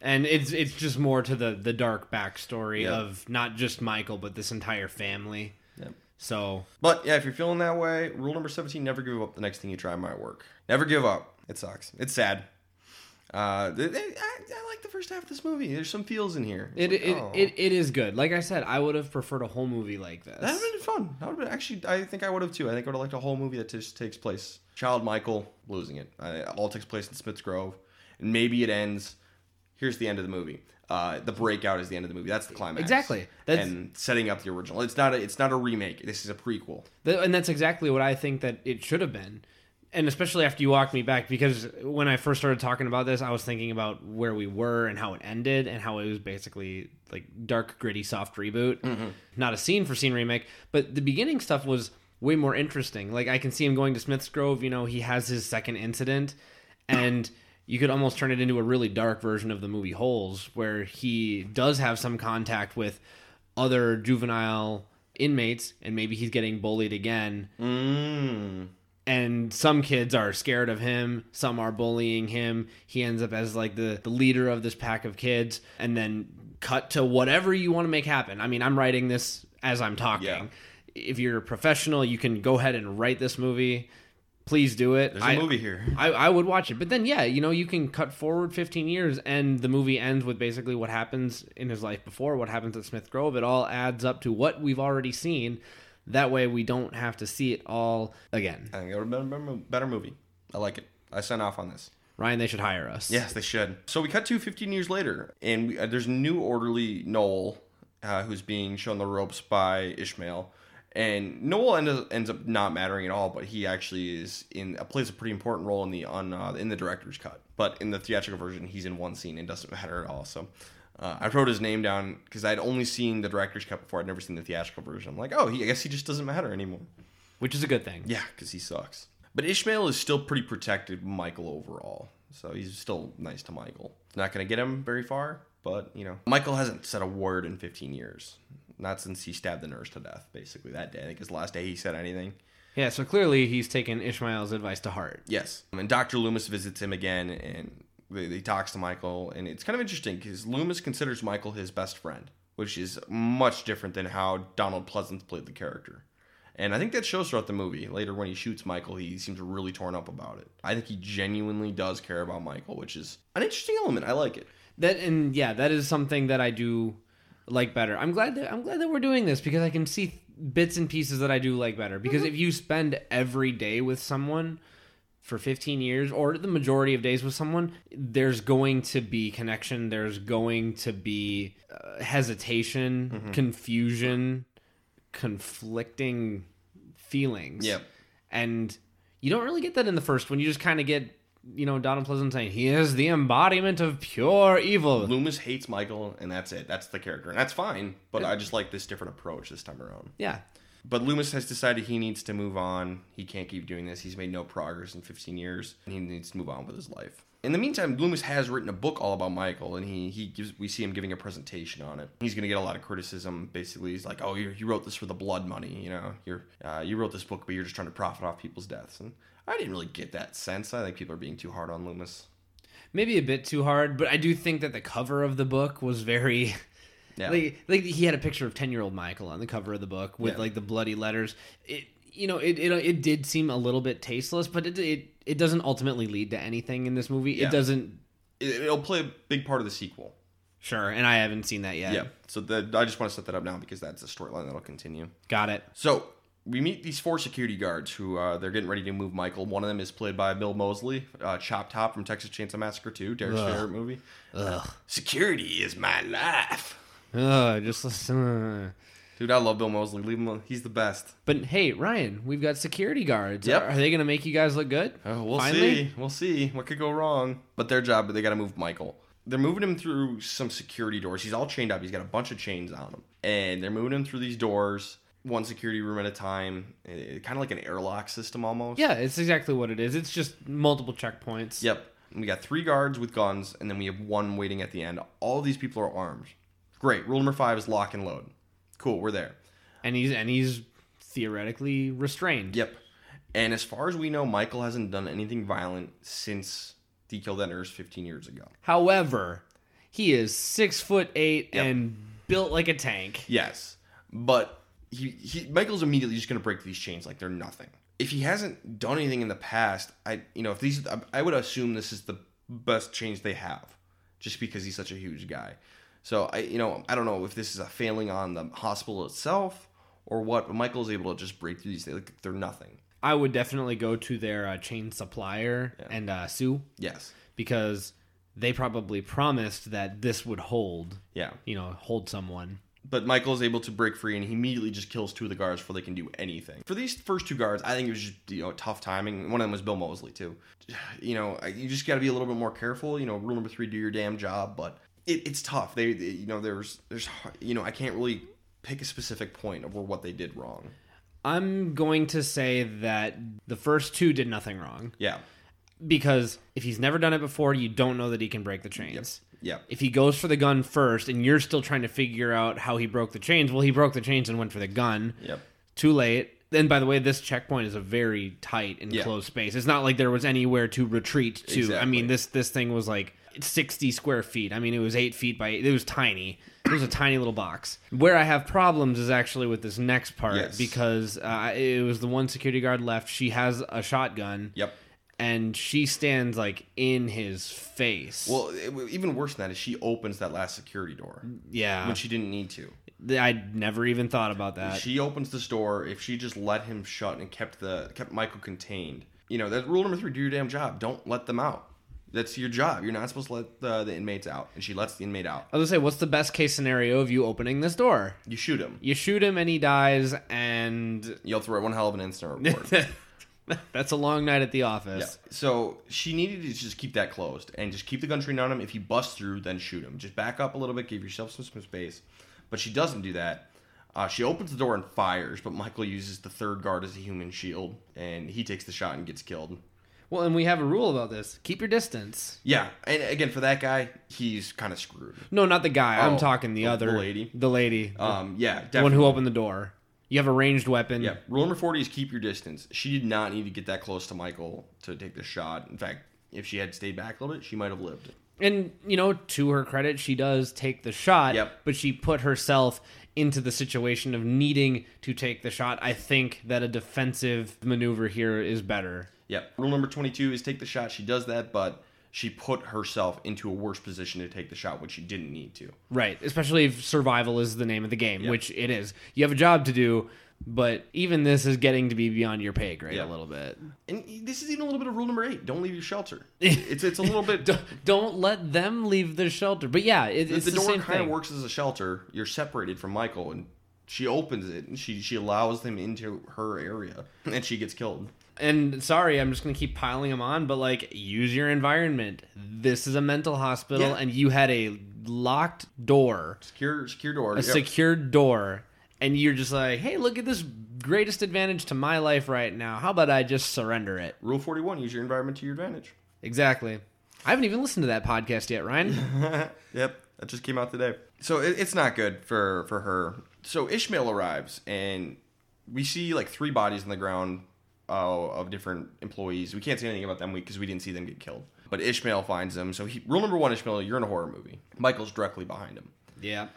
And it's it's just more to the the dark backstory Yeah. of not just Michael but this entire family. Yep. So But yeah, if you're feeling that way, rule number 17 never give up the next thing you try might work. Never give up. It sucks. It's sad. Uh, I, I like the first half of this movie. There's some feels in here. It like, it, oh. it it is good. Like I said, I would have preferred a whole movie like this. That would have been fun. That would have been actually. I think I would have too. I think I would have liked a whole movie that just takes place. Child Michael losing it. Uh, it all takes place in Smith's Grove, and maybe it ends. Here's the end of the movie. Uh, the breakout is the end of the movie. That's the climax. Exactly. That's- and setting up the original. It's not a. It's not a remake. This is a prequel. Th- and that's exactly what I think that it should have been. And especially after you walked me back, because when I first started talking about this, I was thinking about where we were and how it ended, and how it was basically like dark, gritty, soft reboot, not a scene for scene remake. But the beginning stuff was way more interesting. Like I can see him going to Smith's Grove. You know, he has his second incident, and you could almost turn it into a really dark version of the movie Holes, where he does have some contact with other juvenile inmates and maybe he's getting bullied again. Mm. and some kids are scared of him some are bullying him. He ends up as like the, the leader of this pack of kids and then cut to whatever you want to make happen. I mean i'm writing this as i'm talking. Yeah. if you're a professional you can go ahead and write this movie please do it There's a I- movie here. I, I would watch it. But then, yeah, you know, you can cut forward 15 years and the movie ends with basically what happens in his life before, what happens at Smith Grove. It all adds up to what we've already seen. That way, we don't have to see it all again. I think it would have been a better- movie. I like it. I sign off on this. Ryan, they should hire us. Yes, they should. So we cut to 15 years later, and we, uh, there's a new orderly Noel uh, who's being shown the ropes by Ishmael. And Noel ends, ends up not mattering at all, but he actually is in uh, plays a pretty important role in the on uh, in the director's cut. But in the theatrical version, he's in one scene and doesn't matter at all. So uh, I wrote his name down because I'd only seen the director's cut before. I'd never seen the theatrical version. I'm like, oh, he, I guess he just doesn't matter anymore. Which is a good thing. Yeah, because he sucks. But Ishmael is still pretty protected Michael overall. So he's still nice to Michael. It's not going to get him very far, but, you know. Michael hasn't said a word in 15 years. Not since he stabbed the nurse to death, basically, that day. I think his last day he said anything. Yeah, so clearly he's taken Ishmael's advice to heart. Yes. And Dr. Loomis visits him again and he talks to Michael. And it's kind of interesting because Loomis considers Michael his best friend, which is much different than how Donald Pleasence played the character. And I think that shows throughout the movie. Later, when he shoots Michael, he seems really torn up about it. I think he genuinely does care about Michael, which is an interesting element. I like it. That and yeah, that is something that I do like better. I'm glad that I'm glad that we're doing this because I can see bits and pieces that I do like better. Because if you spend every day with someone for 15 years or the majority of days with someone, there's going to be connection, there's going to be uh, hesitation, confusion, conflicting feelings. Yep. And you don't really get that in the first one. You just kind of get, you know, Donald Pleasence saying, he is the embodiment of pure evil. Loomis hates Michael, and that's it. That's the character. And that's fine, but I just like this different approach this time around. Yeah. But Loomis has decided he needs to move on. He can't keep doing this. He's made no progress in 15 years. And he needs to move on with his life. In the meantime, Loomis has written a book all about Michael, and he he gives we see him giving a presentation on it. He's going to get a lot of criticism. Basically, he's like, "Oh, you, you wrote this for the blood money. You know, you're uh, you wrote this book, but you're just trying to profit off people's deaths." And I didn't really get that sense. I think people are being too hard on Loomis. Maybe a bit too hard, but I do think that the cover of the book was very. Yeah. Like, like he had a picture of 10 year old Michael on the cover of the book with Yeah. like the bloody letters. It, you know, it, it, it did seem a little bit tasteless, but it, it, it doesn't ultimately lead to anything in this movie. Yeah. It doesn't. It, it'll play a big part of the sequel. Sure. And I haven't seen that yet. Yeah. So the, I just want to set that up now because that's a storyline that'll continue. Got it. So we meet these four security guards who uh, they're getting ready to move Michael. One of them is played by Bill Moseley, uh, Chop Top from Texas Chainsaw Massacre 2, Derek's Ugh. favorite movie. Ugh. Security is my life. Ugh, just listen. Dude, I love Bill Moseley. Leave him. alone. He's the best. But hey, Ryan, we've got security guards. Yep. Are, are they going to make you guys look good? Oh, we'll Finally? see. We'll see. What could go wrong? But their job, is they got to move Michael. They're moving him through some security doors. He's all chained up. He's got a bunch of chains on him, and they're moving him through these doors, one security room at a time, kind of like an airlock system almost. Yeah, it's exactly what it is. It's just multiple checkpoints. Yep. And we got three guards with guns, and then we have one waiting at the end. All these people are armed. Great. Rule number five is lock and load. Cool. We're there. And he's and he's theoretically restrained. Yep. And as far as we know, Michael hasn't done anything violent since he killed that nurse 15 years ago. However, he is six foot eight Yep. and built like a tank. Yes. But he, he Michael's immediately just going to break these chains like they're nothing. If he hasn't done anything in the past, I you know if these I, I would assume this is the best change they have, just because he's such a huge guy. So I you know I don't know if this is a failing on the hospital itself or what, but Michael's able to just break through these things like they're nothing. I would definitely go to their uh, chain supplier and uh, sue Yes. because they probably promised that this would hold. Yeah. You know, hold someone. But Michael is able to break free, and he immediately just kills two of the guards before they can do anything. For these first two guards, I think it was just you know tough timing. One of them was Bill Moseley too. You know, you just got to be a little bit more careful. You know, rule number three: do your damn job. But it, it's tough. They, they, you know, there's, there's, you know, I can't really pick a specific point of what they did wrong. I'm going to say that the first two did nothing wrong. Yeah, because if he's never done it before, you don't know that he can break the chains. Yeah. If he goes for the gun first and you're still trying to figure out how he broke the chains, well, he broke the chains and went for the gun. Yep. Too late. And by the way, this checkpoint is a very tight and Yeah. closed space. It's not like there was anywhere to retreat to. I mean, this this thing was like 60 square feet. I mean, it was eight feet by. It was tiny. It was a tiny little box. Where I have problems is actually with this next part Yes. because uh, it was the one security guard left. She has a shotgun. Yep. And she stands like in his face. Well, it, even worse than that is she opens that last security door yeah. when she didn't need to. I never even thought about that. She opens this door. If she just let him shut and kept the kept Michael contained, you know that's rule number three: do your damn job. Don't let them out. That's your job. You're not supposed to let the, the inmates out, and she lets the inmate out. I was gonna say, what's the best case scenario of you opening this door? You shoot him. You shoot him and he dies, and You'll throw one hell of an instant report. that's a long night at the yeah. office. So she needed to just keep that closed and just keep the gun trained on him. If he busts through, then shoot him. Just back up a little bit, give yourself some, space. But she doesn't do that. Uh, she opens the door and fires, but Michael uses the third guard as a human shield, and he takes the shot and gets killed. Well, and we have a rule about this: keep your distance. Yeah, and again for that guy, he's kind of screwed. No, not the guy. I'm Oh, talking the, the- other the lady? The lady, Um, yeah, the one who opened the door. You have a ranged weapon. Yeah, rule number forty is keep your distance. She did not need to get that close to Michael to take the shot. In fact, if she had stayed back a little bit, she might have lived. And you know, to her credit, she does take the shot. Yep. But she put herself into the situation of needing to take the shot. I think that a defensive maneuver here is better. Yep. Rule number 22 is take the shot. She does that, but she put herself into a worse position to take the shot when she didn't need to. Right. Especially if survival is the name of the game, Yep. which it is. You have a job to do, but even this is getting to be beyond your pay grade Yeah. a little bit. And this is even a little bit of rule number 8. Don't leave your shelter. It's it's a little bit Don't, don't let them leave the shelter. But yeah, it, the, it's the the, door kind of works as a shelter. You're separated from Michael and she opens it and she she allows them into her area and she gets killed. And sorry, I'm just going to keep piling them on, but like, use your environment. This is a mental hospital, Yeah. and you had a locked door, Secure secure door. a Yep. secured door, and you're just like, hey, look at this greatest advantage to my life right now. How about I just surrender it? Rule 41, use your environment to your advantage. Exactly. I haven't even listened to that podcast yet, Ryan. yep, that just came out today. So it, it's not good for for her. So Ishmael arrives, and we see like three bodies on the ground uh, of different employees. We can't say anything about them because we didn't see them get killed. But Ishmael finds them. So he, rule number one, Ishmael, you're in a horror movie. Michael's directly behind him. yeah.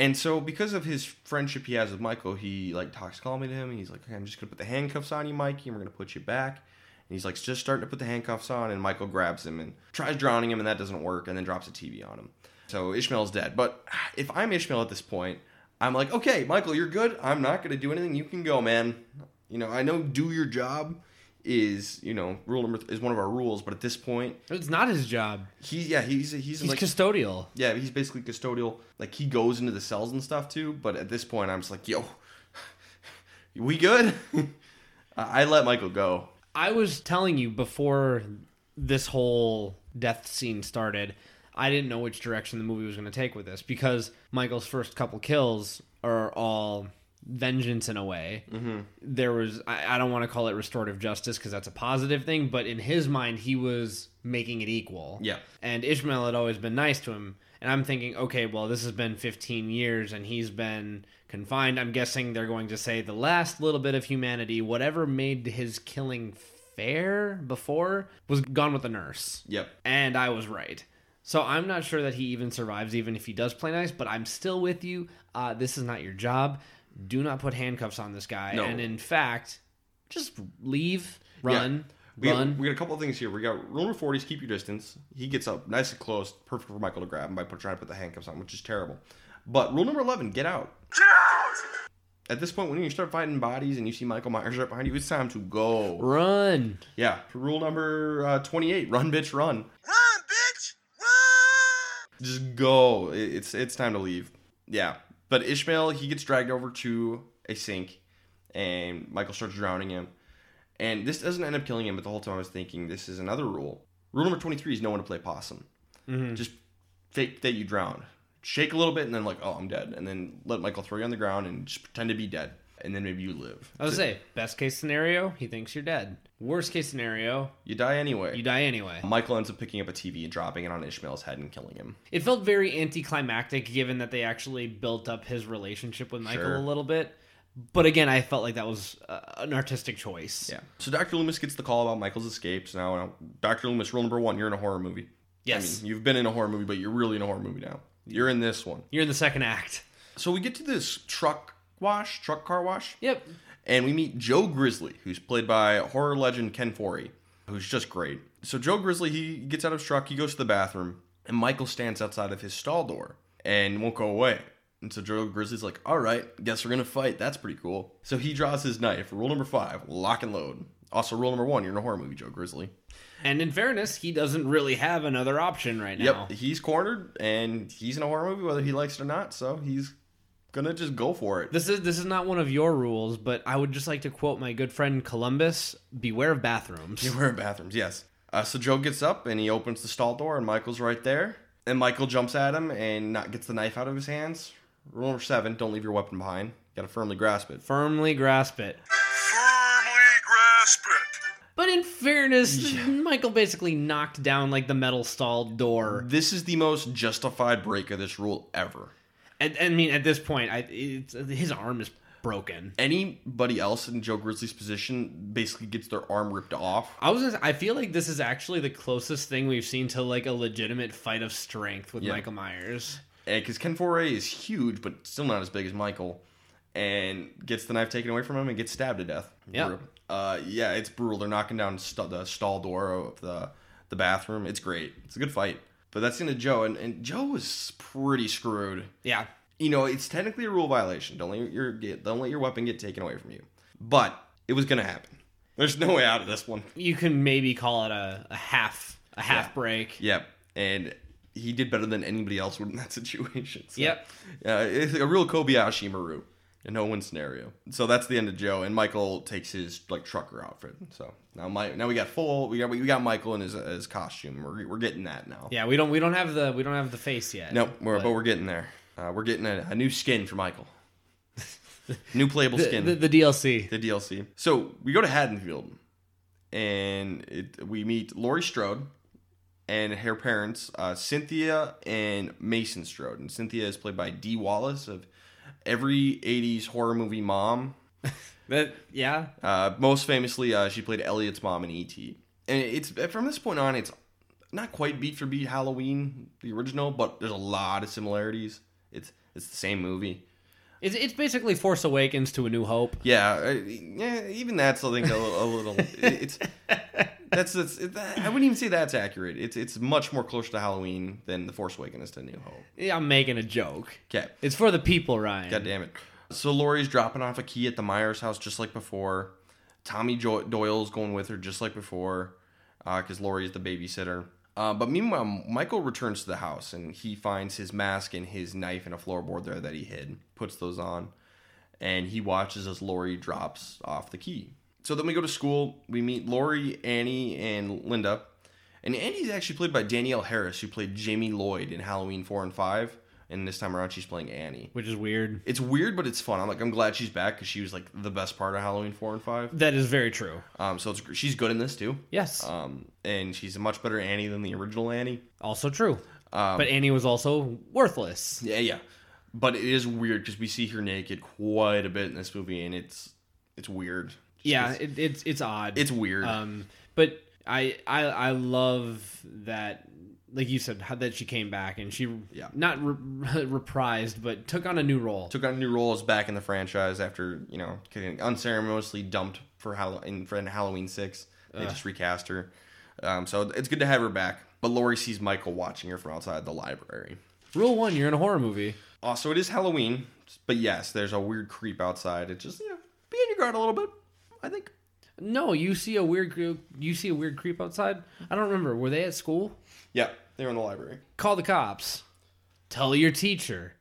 And so, because of his friendship he has with Michael, he like talks calmly to him. And he's like, okay, "I'm just gonna put the handcuffs on you, Mikey, and we're gonna put you back." And he's like, just starting to put the handcuffs on, and Michael grabs him and tries drowning him, and that doesn't work, and then drops a TV on him. So Ishmael's dead. But if I'm Ishmael at this point, I'm like, okay, Michael, you're good. I'm not gonna do anything. You can go, man. You know, I know do your job is you know rule number is one of our rules, but at this point, It's not his job. he yeah he's he's, He's like custodial. yeah, he's basically custodial. Like he goes into the cells and stuff too. But at this point, I'm just like, yo, we good? I let Michael go. I was telling you before this whole death scene started, I didn't know which direction the movie was going to take with this because Michael's first couple kills are all vengeance in a way. Mm-hmm. There was, I, I don't want to call it restorative justice because that's a positive thing, but in his mind, he was making it equal. Yeah. And Ishmael had always been nice to him. And I'm thinking, okay, well, this has been 15 years and he's been confined. I'm guessing they're going to say the last little bit of humanity, whatever made his killing fair before, was gone with the nurse. Yep. And I was right. So I'm not sure that he even survives, even if he does play nice, but I'm still with you. Uh, this is not your job. Do not put handcuffs on this guy. No. And in fact, just leave, run, We run. got, we got a couple of things here. We got rule number 40 is keep your distance. He gets up nice and close, perfect for Michael to grab him by put, trying to put the handcuffs on, which is terrible. But rule number 11, get out. Get out! At this point, when you start fighting bodies and you see Michael Myers right behind you, it's time to go. Run. Yeah. Rule number uh, 28, run, bitch, run. Run, bitch! Run! just go. It's it's time to leave. Yeah. But Ishmael, he gets dragged over to a sink, and Michael starts drowning him. And this doesn't end up killing him, but the whole time I was thinking this is another rule. Rule number twenty three is no one to play possum. Mm-hmm. Just fake that you drown. Shake a little bit, and then like, oh, I'm dead, and then let Michael throw you on the ground and just pretend to be dead. And then maybe you live. I would say, best case scenario, he thinks you're dead. Worst case scenario, You die anyway. you die anyway. Michael ends up picking up a TV and dropping it on Ishmael's head and killing him. It felt very anticlimactic given that they actually built up his relationship with Michael Sure. a little bit. But again, I felt like that was uh, an artistic choice. Yeah. So Dr. Loomis gets the call about Michael's escapes. Now, now, Dr. Loomis, rule number one, you're in a horror movie. Yes. I mean, you've been in a horror movie, but you're really in a horror movie now. You're in this one. You're in the second act. So we get to this truck wash, truck car wash, Yep. and we meet Joe Grizzly, who's played by horror legend Ken Foree, who's just great. So Joe Grizzly, he gets out of his truck, he goes to the bathroom, and Michael stands outside of his stall door and won't go away. And so Joe Grizzly's like, all right, guess we're gonna fight. That's pretty cool. So he draws his knife. Rule number five, lock and load. Also, rule number one, you're in a horror movie, Joe Grizzly. And in fairness, he doesn't really have another option right now. Yep, he's cornered and he's in a horror movie, whether he likes it or not. So he's gonna just go for it. This is this is not one of your rules, but I would just like to quote my good friend Columbus: "Beware of bathrooms." Beware of bathrooms, yes. Uh, so Joe gets up and he opens the stall door, and Michael's right there. And Michael jumps at him and not gets the knife out of his hands. Rule number seven: don't leave your weapon behind. Got to firmly grasp it. Firmly grasp it. Firmly grasp it. But in fairness, Michael basically knocked down like the metal stall door. This is the most justified break of this rule ever. And, and I mean, at this point, I, it's, his arm is broken. Anybody else in Joe Grizzly's position basically gets their arm ripped off. I was. Gonna, I feel like this is actually the closest thing we've seen to like a legitimate fight of strength with Yeah. Michael Myers. because Ken Foree is huge, but still not as big as Michael, and gets the knife taken away from him and gets stabbed to death. Yeah. Uh, yeah, it's brutal. They're knocking down st- the stall door of the the bathroom. It's great. It's a good fight. But that's into Joe, and, and Joe was pretty screwed. Yeah, You know, it's technically a rule violation. Don't let your get don't let your weapon get taken away from you. But it was gonna happen. There's no way out of this one. you can maybe call it a, a half a half Yeah. break. Yep. And he did better than anybody else would in that situation. So, Yep. Yeah, it's a real Kobayashi Maru. A no-win scenario. So that's the end of Joe, and Michael takes his like trucker outfit. So now, my now we got full. We got we got Michael in his his costume. We're, we're getting that now. Yeah, we don't we don't have the we don't have the face yet. No, we're, but- but we're getting there. Uh, we're getting a, a new skin for Michael. new playable the, skin. the, the DLC. the DLC. So we go to Haddonfield, and it, we meet Laurie Strode and her parents, uh, Cynthia and Mason Strode. And Cynthia is played by Dee Wallace of every '80s horror movie mom. That yeah. Uh, most famously, uh, she played Elliot's mom in E.T. And it's from this point on, it's not quite beat for beat Halloween, the original, but there's a lot of similarities. It's it's the same movie. It's, it's basically Force Awakens to A New Hope. Yeah, uh, yeah. Even that's I think a, little- a little. It's that's it's. It, I wouldn't even say that's accurate. It's it's much more closer to Halloween than The Force Awakens to New Hope. Yeah, I'm making a joke. Okay, It's for the people, Ryan. God damn it. So Laurie's dropping off a key at the Myers house just like before. Tommy jo- Doyle's going with her just like before, because Laurie's the babysitter. Uh, but meanwhile, Michael returns to the house and he finds his mask and his knife and a floorboard there that he hid. Puts those on, and he watches as Laurie drops off the key. So then we go to school. We meet Laurie, Annie, and Linda. And Annie's actually played by Danielle Harris, who played Jamie Lloyd in Halloween 4 and 5. And this time around, she's playing Annie. Which is weird. It's weird, but it's fun. I'm like, I'm glad she's back because she was like the best part of Halloween 4 and 5. That is very true. Um, so it's, she's good in this too. Yes. Um, and she's a much better Annie than the original Annie. also true. Um, but Annie was also worthless. Yeah, yeah. But it is weird because we see her naked quite a bit in this movie, and it's it's weird. Yeah, it's, it, it's it's odd. it's weird. Um, but I I I love that, like you said, how that she came back and she Yeah. not re- reprised, but took on a new role. Took on a new role as back in the franchise after you know getting unceremoniously dumped for Hall- in for Halloween six. They just recast her. Um, so it's good to have her back. But Laurie sees Michael watching her from outside the library. Rule one: You're in a horror movie. Also, it is Halloween, but yes, there's a weird creep outside. It just, you know, be on your guard a little bit, I think. No, you see a weird cre- you see a weird creep outside. I don't remember. Were they at school? Yeah, they were in the library. Call the cops. Tell your teacher.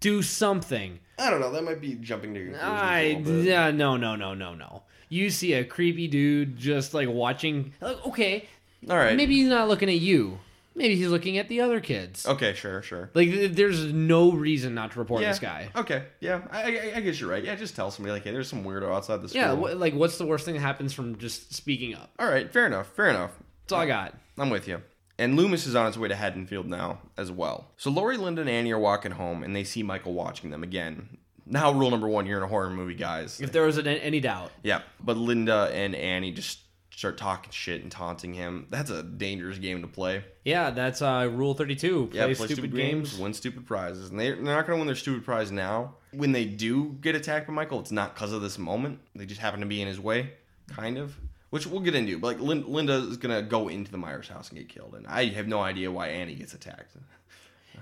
Do something. I don't know. That might be jumping to conclusions. a little bit. yeah, no no no no no. You see a creepy dude just like watching. like, Okay, All right. maybe he's not looking at you, Maybe he's looking at the other kids. Okay, sure, sure. Like, th- there's no reason not to report yeah. this guy. Okay, yeah, I, I, I guess you're right. Yeah, just tell somebody like, hey, there's some weirdo outside the school. Yeah, wh- like, what's the worst thing that happens from just speaking up? all right, fair enough, fair enough. That's all I got. I'm with you. And Loomis is on his way to Haddonfield now as well. So Lori, Linda, and Annie are walking home, and they see Michael watching them again. Now, rule number one: you're in a horror movie, guys. If there was an, any doubt. Yeah, but Linda and Annie just start talking shit and taunting him. That's a dangerous game to play. Yeah, that's uh, Rule 32. Play, Yeah, stupid, games. win stupid prizes, and they, they're not going to win their stupid prize now. When they do get attacked by Michael, it's not because of this moment. They just happen to be in his way, kind of. Which we'll get into. But like Lin- Linda is going to go into the Myers house and get killed, and I have no idea why Annie gets attacked.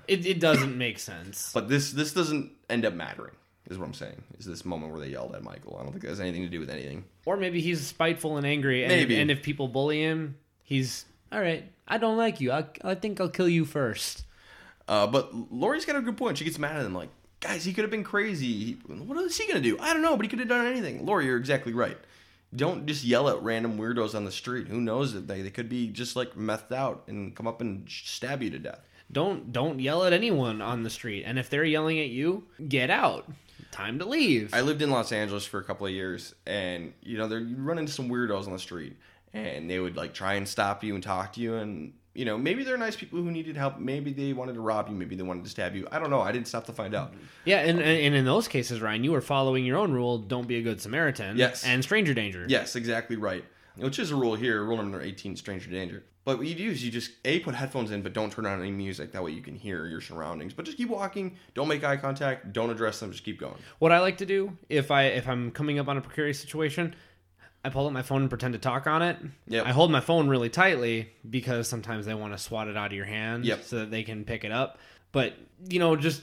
It, it doesn't make sense. But this this doesn't end up mattering. Is what I'm saying. Is this moment where they yelled at Michael? I don't think it has anything to do with anything. Or maybe he's spiteful and angry. And, Maybe. And if people bully him, he's, all right, I don't like you. I, I think I'll kill you first. Uh, but Lori's got a good point. She gets mad at him, like, guys, he could have been crazy. What is he gonna do? I don't know, but he could have done anything. Lori, you're exactly right. Don't just yell at random weirdos on the street. Who knows if they they could be just like methed out and come up and stab you to death. Don't don't yell at anyone on the street. And if they're yelling at you, get out. Time to leave. I lived in Los Angeles for a couple of years, and you know, there you run into some weirdos on the street, and they would like try and stop you and talk to you, and you know, maybe they're nice people who needed help. Maybe they wanted to rob you. Maybe they wanted to stab you. I don't know. I didn't stop to find out. yeah, and, and in those cases, Ryan, you were following your own rule. Don't be a good Samaritan. Yes. And stranger danger. Yes, exactly right. Which is a rule here, rule number 18, stranger danger. But what you do is you just A, put headphones in, but don't turn on any music. That way you can hear your surroundings. But just keep walking. Don't make eye contact. Don't address them. Just keep going. What I like to do if I if I'm coming up on a precarious situation, I pull up my phone and pretend to talk on it. Yep. I hold my phone really tightly because sometimes they want to swat it out of your hand Yep. so that they can pick it up. But you know, just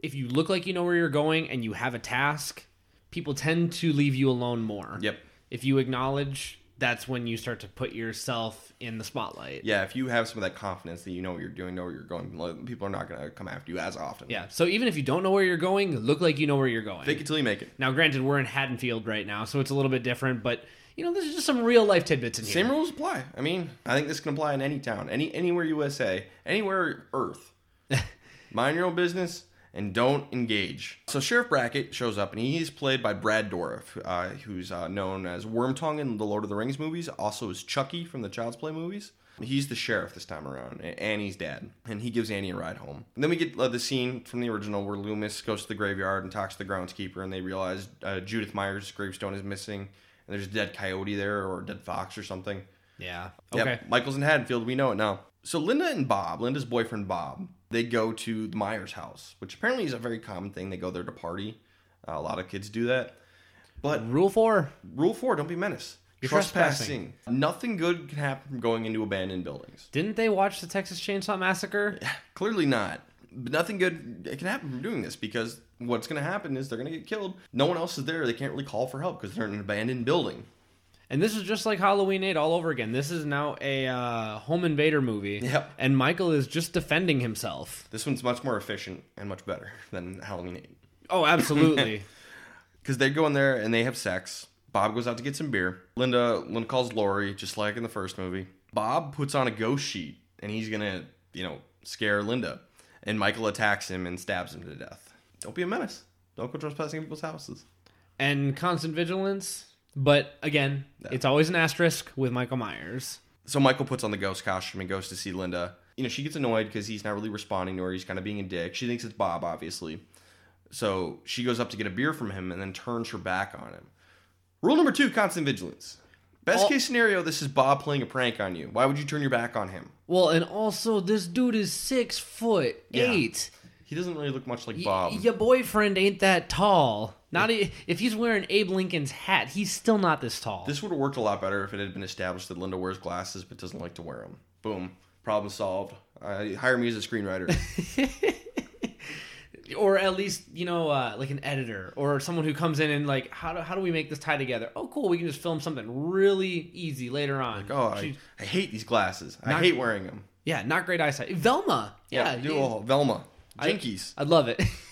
if you look like you know where you're going and you have a task, people tend to leave you alone more. Yep. If you acknowledge, that's when you start to put yourself in the spotlight. Yeah, if you have some of that confidence that you know what you're doing, know where you're going, people are not going to come after you as often. Yeah. So even if you don't know where you're going, look like you know where you're going. Fake it till you make it. Now, granted, we're in Haddonfield right now, so it's a little bit different, but you know, there's just some real life tidbits in here. Same rules apply. I mean, I think this can apply in any town, any anywhere USA, anywhere Earth. Mind your own business and don't engage. So Sheriff Brackett shows up, and he's played by Brad Dourif, uh, who's uh, known as Wormtongue in the Lord of the Rings movies, also as Chucky from the Child's Play movies. He's the sheriff this time around, Annie's dad, and he gives Annie a ride home. And then we get uh, the scene from the original where Loomis goes to the graveyard and talks to the groundskeeper, and they realize uh, Judith Myers' gravestone is missing, and there's a dead coyote there or a dead fox or something. Yeah. Yep, Okay. Michael's in Haddonfield. We know it now. So Linda and Bob, Linda's boyfriend Bob, they go to the Myers house, which apparently is a very common thing. They go there to party. Uh, a lot of kids do that. But Rule four. rule four: don't be menace. You're trespassing. Nothing good can happen from going into abandoned buildings. Didn't they watch the Texas Chainsaw Massacre? Clearly not. But nothing good can happen from doing this because what's going to happen is they're going to get killed. No one else is there. They can't really call for help because they're in an abandoned building. And this is just like Halloween 8 all over again. This is now a uh, home invader movie. Yep. And Michael is just defending himself. This one's much more efficient and much better than Halloween 8. Oh, absolutely. because they go in there and they have sex. Bob goes out to get some beer. Linda Linda calls Lori, just like in the first movie. Bob puts on a ghost sheet and he's gonna, you know, scare Linda. And Michael attacks him and stabs him to death. Don't be a menace. Don't go trespassing people's houses. and constant vigilance. But again, it's always an asterisk with Michael Myers. So Michael puts on the ghost costume and goes to see Linda. You know, she gets annoyed because he's not really responding to her. He's kind of being a dick. She thinks it's Bob, obviously. So she goes up to get a beer from him and then turns her back on him. Rule number two constant vigilance. Best All- case scenario, this is Bob playing a prank on you. Why would you turn your back on him? Well, and also this dude is six foot Yeah. eight. He doesn't really look much like Y- Bob. your boyfriend ain't that tall. Not if he's wearing Abe Lincoln's hat, he's still not this tall. This would have worked a lot better if it had been established that Linda wears glasses but doesn't like to wear them. Boom. Problem solved. Uh, hire me as a screenwriter. or at least you know uh, like an editor or someone who comes in and like how do, how do we make this tie together oh cool we can just film something really easy later on oh, I, I hate these glasses. I hate wearing them. yeah not great eyesight velma yeah, do yeah, a Velma. Jinkies. i'd love it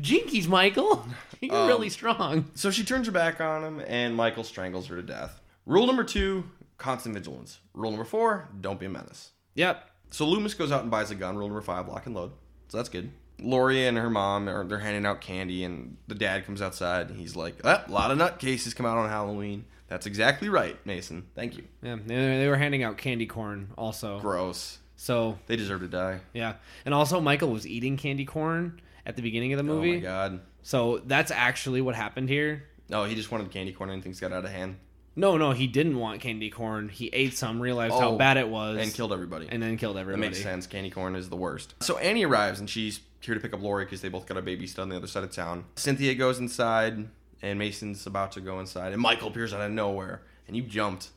jinkies michael you're Um, really strong So she turns her back on him, and Michael strangles her to death. Rule number two: constant vigilance. Rule number four: don't be a menace. yep So Loomis goes out and buys a gun, rule number five, lock and load. So that's good. Lori and her mom are they're handing out candy, and the dad comes outside. And he's like, ah, "A lot of nutcases come out on Halloween." That's exactly right, Mason. Thank you. Yeah, they, they were handing out candy corn also. Gross. So They deserve to die. yeah, and also Michael was eating candy corn at the beginning of the movie. Oh my god. So that's actually what happened here. No, he just wanted candy corn, and things got out of hand No, no, he didn't want candy corn. He ate some, realized how Oh, bad it was, and killed everybody. and then killed everybody. That makes sense. Candy corn is the worst. So Annie arrives and she's here to pick up Lori because they both got a babysit on the other side of town. Cynthia goes inside and Mason's about to go inside and Michael appears out of nowhere and you jumped.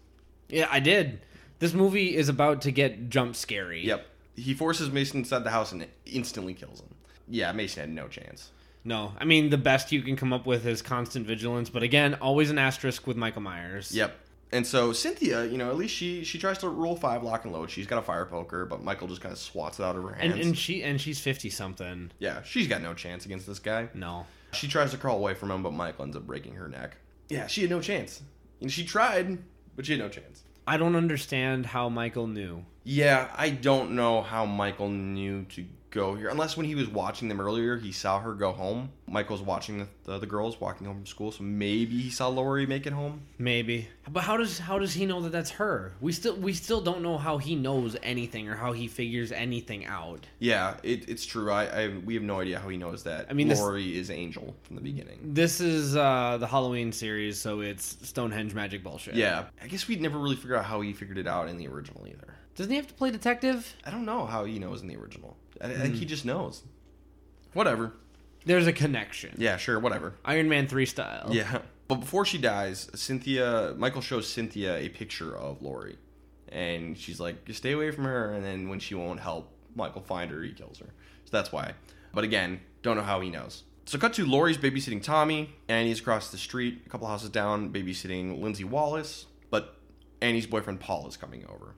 Yeah, I did. This movie is about to get jump scary. Yep. He forces Mason inside the house and instantly kills him. Yeah, Mason had no chance. No, I mean the best you can come up with is constant vigilance, but again, always an asterisk with Michael Myers. Yep. And so Cynthia, you know, at least she she tries to roll five lock and load. She's got a fire poker, but Michael just kind of swats it out of her hands. And and she and she's fifty something. yeah, she's got no chance against this guy. No. She tries to crawl away from him, but Michael ends up breaking her neck. Yeah, she had no chance. And she tried, but she had no chance. I don't understand how Michael knew. Yeah, I don't know how Michael knew to go here. Unless when he was watching them earlier, he saw her go home. Michael's watching the, the, the girls walking home from school, so maybe he saw Lori make it home. Maybe. But how does how does he know that that's her? We still we still don't know how he knows anything or how he figures anything out. Yeah, it, it's true. I, I we have no idea how he knows that. I mean, this- Lori is Angel from the beginning. This is uh the Halloween series, so it's Stonehenge magic bullshit. Yeah, I guess we'd never really figure out how he figured it out in the original either. Doesn't he have to play detective? I don't know how he knows in the original. I, I Hmm. think he just knows. Whatever. There's a connection. Yeah, sure, whatever. Iron Man 3 style. Yeah. But before she dies, Cynthia, Michael shows Cynthia a picture of Lori. And she's like, just stay away from her. And then when she won't help Michael find her, he kills her. So that's why. But again, don't know how he knows. So cut to Lori's babysitting Tommy. Annie's across the street, a couple houses down, babysitting Lindsay Wallace. But Annie's boyfriend Paul is coming over.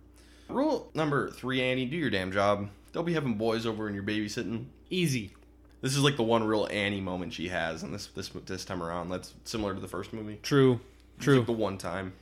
Rule number three, Annie, do your damn job. Don't be having boys over when you're babysitting. Easy. This is like the one real Annie moment she has, and this this this time around, that's similar to the first movie. True. True. like the one time.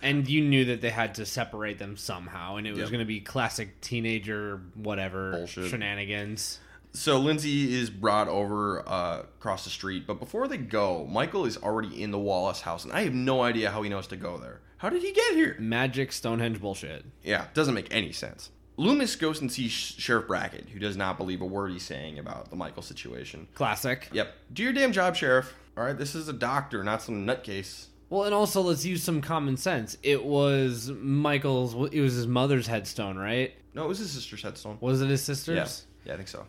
and you knew that they had to separate them somehow, and it was Yep. going to be classic teenager whatever Bullshit. shenanigans. So Lindsay is brought over uh, across the street, but before they go, Michael is already in the Wallace house, and I have no idea how he knows to go there. How did he get here? Magic Stonehenge bullshit. Yeah, doesn't make any sense. Loomis goes and sees Sheriff Brackett, who does not believe a word he's saying about the Michael situation. Classic. Yep, do your damn job, Sheriff. All right, this is a doctor, not some nutcase. Well, and also let's use some common sense. It was Michael's. It was his mother's headstone, right? No, it was his sister's headstone. Was it his sister's? yeah, yeah, I think so.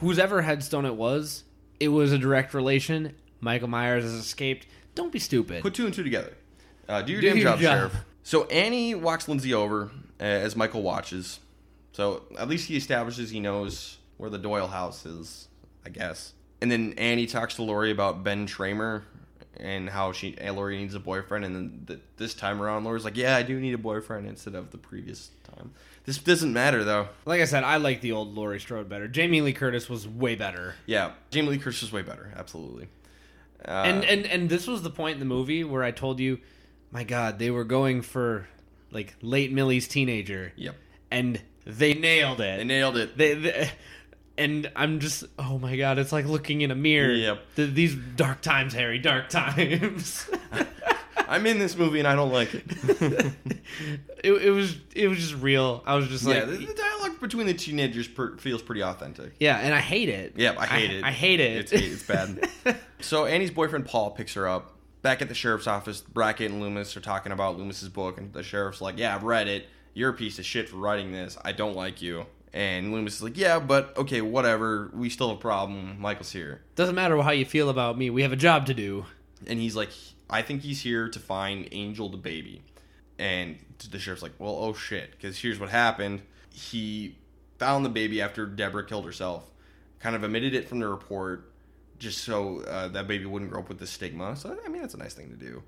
Whose ever headstone it was, it was a direct relation. Michael Myers has escaped. Don't be stupid. Put two and two together. Uh, do your Do damn your job, job. Sheriff. So Annie walks Lindsay over uh, as Michael watches. So at least he establishes he knows where the Doyle house is, I guess. And then Annie talks to Lori about Ben Tramer and how she uh, Lori needs a boyfriend. And then th- this time around, Lori's like, "Yeah, I do need a boyfriend," instead of the previous time. This doesn't matter though. like I said, I like the old Laurie Strode better. Jamie Lee Curtis was way better. Yeah, Jamie Lee Curtis was way better. Absolutely. Uh, and and and this was the point in the movie where I told you, my God, they were going for like late Millie's teenager, yep, and they nailed it. they nailed it. they, they- and I'm just, oh my God, it's like looking in a mirror. Yep. Th- these dark times, Harry, dark times. I'm in this movie and I don't like it. it, it was it was just real. I was just yeah, like, the, the dialogue between the teenagers per, feels pretty authentic. yeah, and I hate it. Yeah, I hate it. I hate it. It's, it's bad. so Annie's boyfriend Paul picks her up. Back at the sheriff's office, Brackett and Loomis are talking about Loomis's book, and the sheriff's like, "Yeah, I've read it. You're a piece of shit for writing this. I don't like you." And Loomis is like, "Yeah, but okay, whatever. We still have a problem. Michael's here." Doesn't matter how you feel about me. We have a job to do. And he's like, "I think he's here to find Angel the baby." And the sheriff's like, "Well, oh shit, because here's what happened. He found the baby after Deborah killed herself. Kind of omitted it from the report, just so uh, that baby wouldn't grow up with the stigma. So I mean, that's a nice thing to do.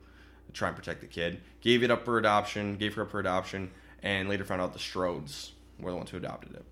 Try and protect the kid. Gave it up for adoption. Gave her up for adoption, and later found out the Strodes were the ones who adopted it.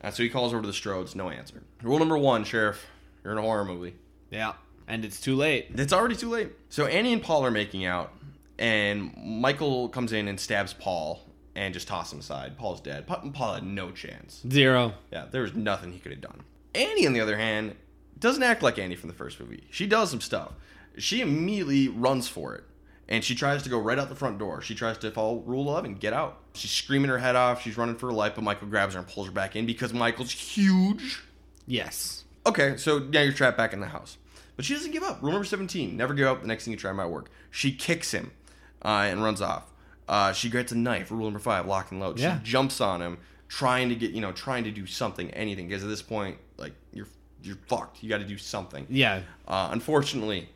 Uh, so he calls over to the Strodes. No answer. Rule number one, sheriff. You're in a horror movie. Yeah, and it's too late. It's already too late. So Annie and Paul are making out, and Michael comes in and stabs Paul and just toss him aside. Paul's dead. Pa- Paul had no chance. Zero. Yeah, there was nothing he could have done. Annie, on the other hand, doesn't act like Annie from the first movie. She does some stuff. She immediately runs for it. And she tries to go right out the front door. She tries to follow Rule 11, get out. She's screaming her head off. She's running for her life, but Michael grabs her and pulls her back in because Michael's huge. Yes. Okay, so now you're trapped back in the house. But she doesn't give up. Rule number 17 never give up. The next thing you try might work. She kicks him uh, and runs off. Uh, she gets a knife. Rule number five lock and load. Yeah. She jumps on him, trying to get, you know, trying to do something, anything. Because at this point, like, you're you're fucked. You got to do something. Yeah. Uh, unfortunately,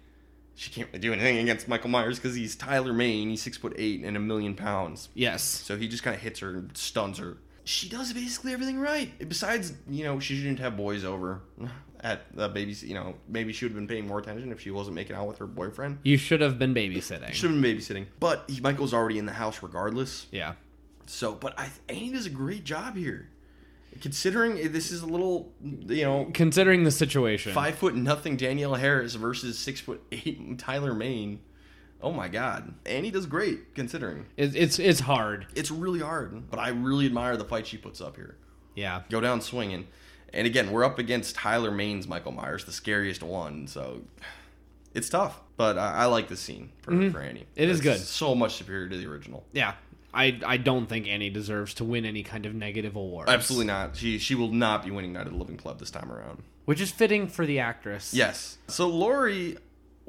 she can't really do anything against Michael Myers because he's Tyler Mane. He's six foot eight and a million pounds. Yes. So he just kind of hits her and stuns her. She does basically everything right. Besides, you know, she shouldn't have boys over at the baby's. You know, maybe she would have been paying more attention if she wasn't making out with her boyfriend. You should have been babysitting. She should have been babysitting. But he, Michael's already in the house regardless. Yeah. So, but I, Annie does a great job here. Considering this is a little, you know, Considering the situation. five foot nothing Danielle Harris versus six foot eight Tyler Mane. Oh my God, Annie does great considering. It, it's it's hard. It's really hard, but I really admire the fight she puts up here. Yeah. Go down swinging, and again, we're up against Tyler Mane's Michael Myers, the scariest one. So it's tough, but I, I like this scene for, for Annie. Mm-hmm. It is It's good. So much superior to the original. Yeah. I I don't think Annie deserves to win any kind of negative award. Absolutely not. She she will not be winning Night of the Living Club this time around. Which is fitting for the actress. Yes. So Lori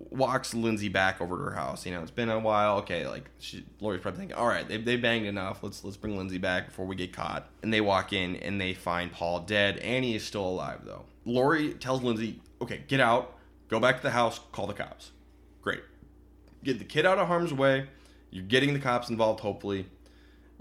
walks Lindsay back over to her house. You know, it's been a while. Okay, like she, Lori's probably thinking, all right, they they banged enough. Let's let's bring Lindsay back before we get caught. And they walk in and they find Paul dead. Annie is still alive though. Lori tells Lindsay, okay, get out, go back to the house, call the cops. Great. Get the kid out of harm's way. You're getting the cops involved, hopefully.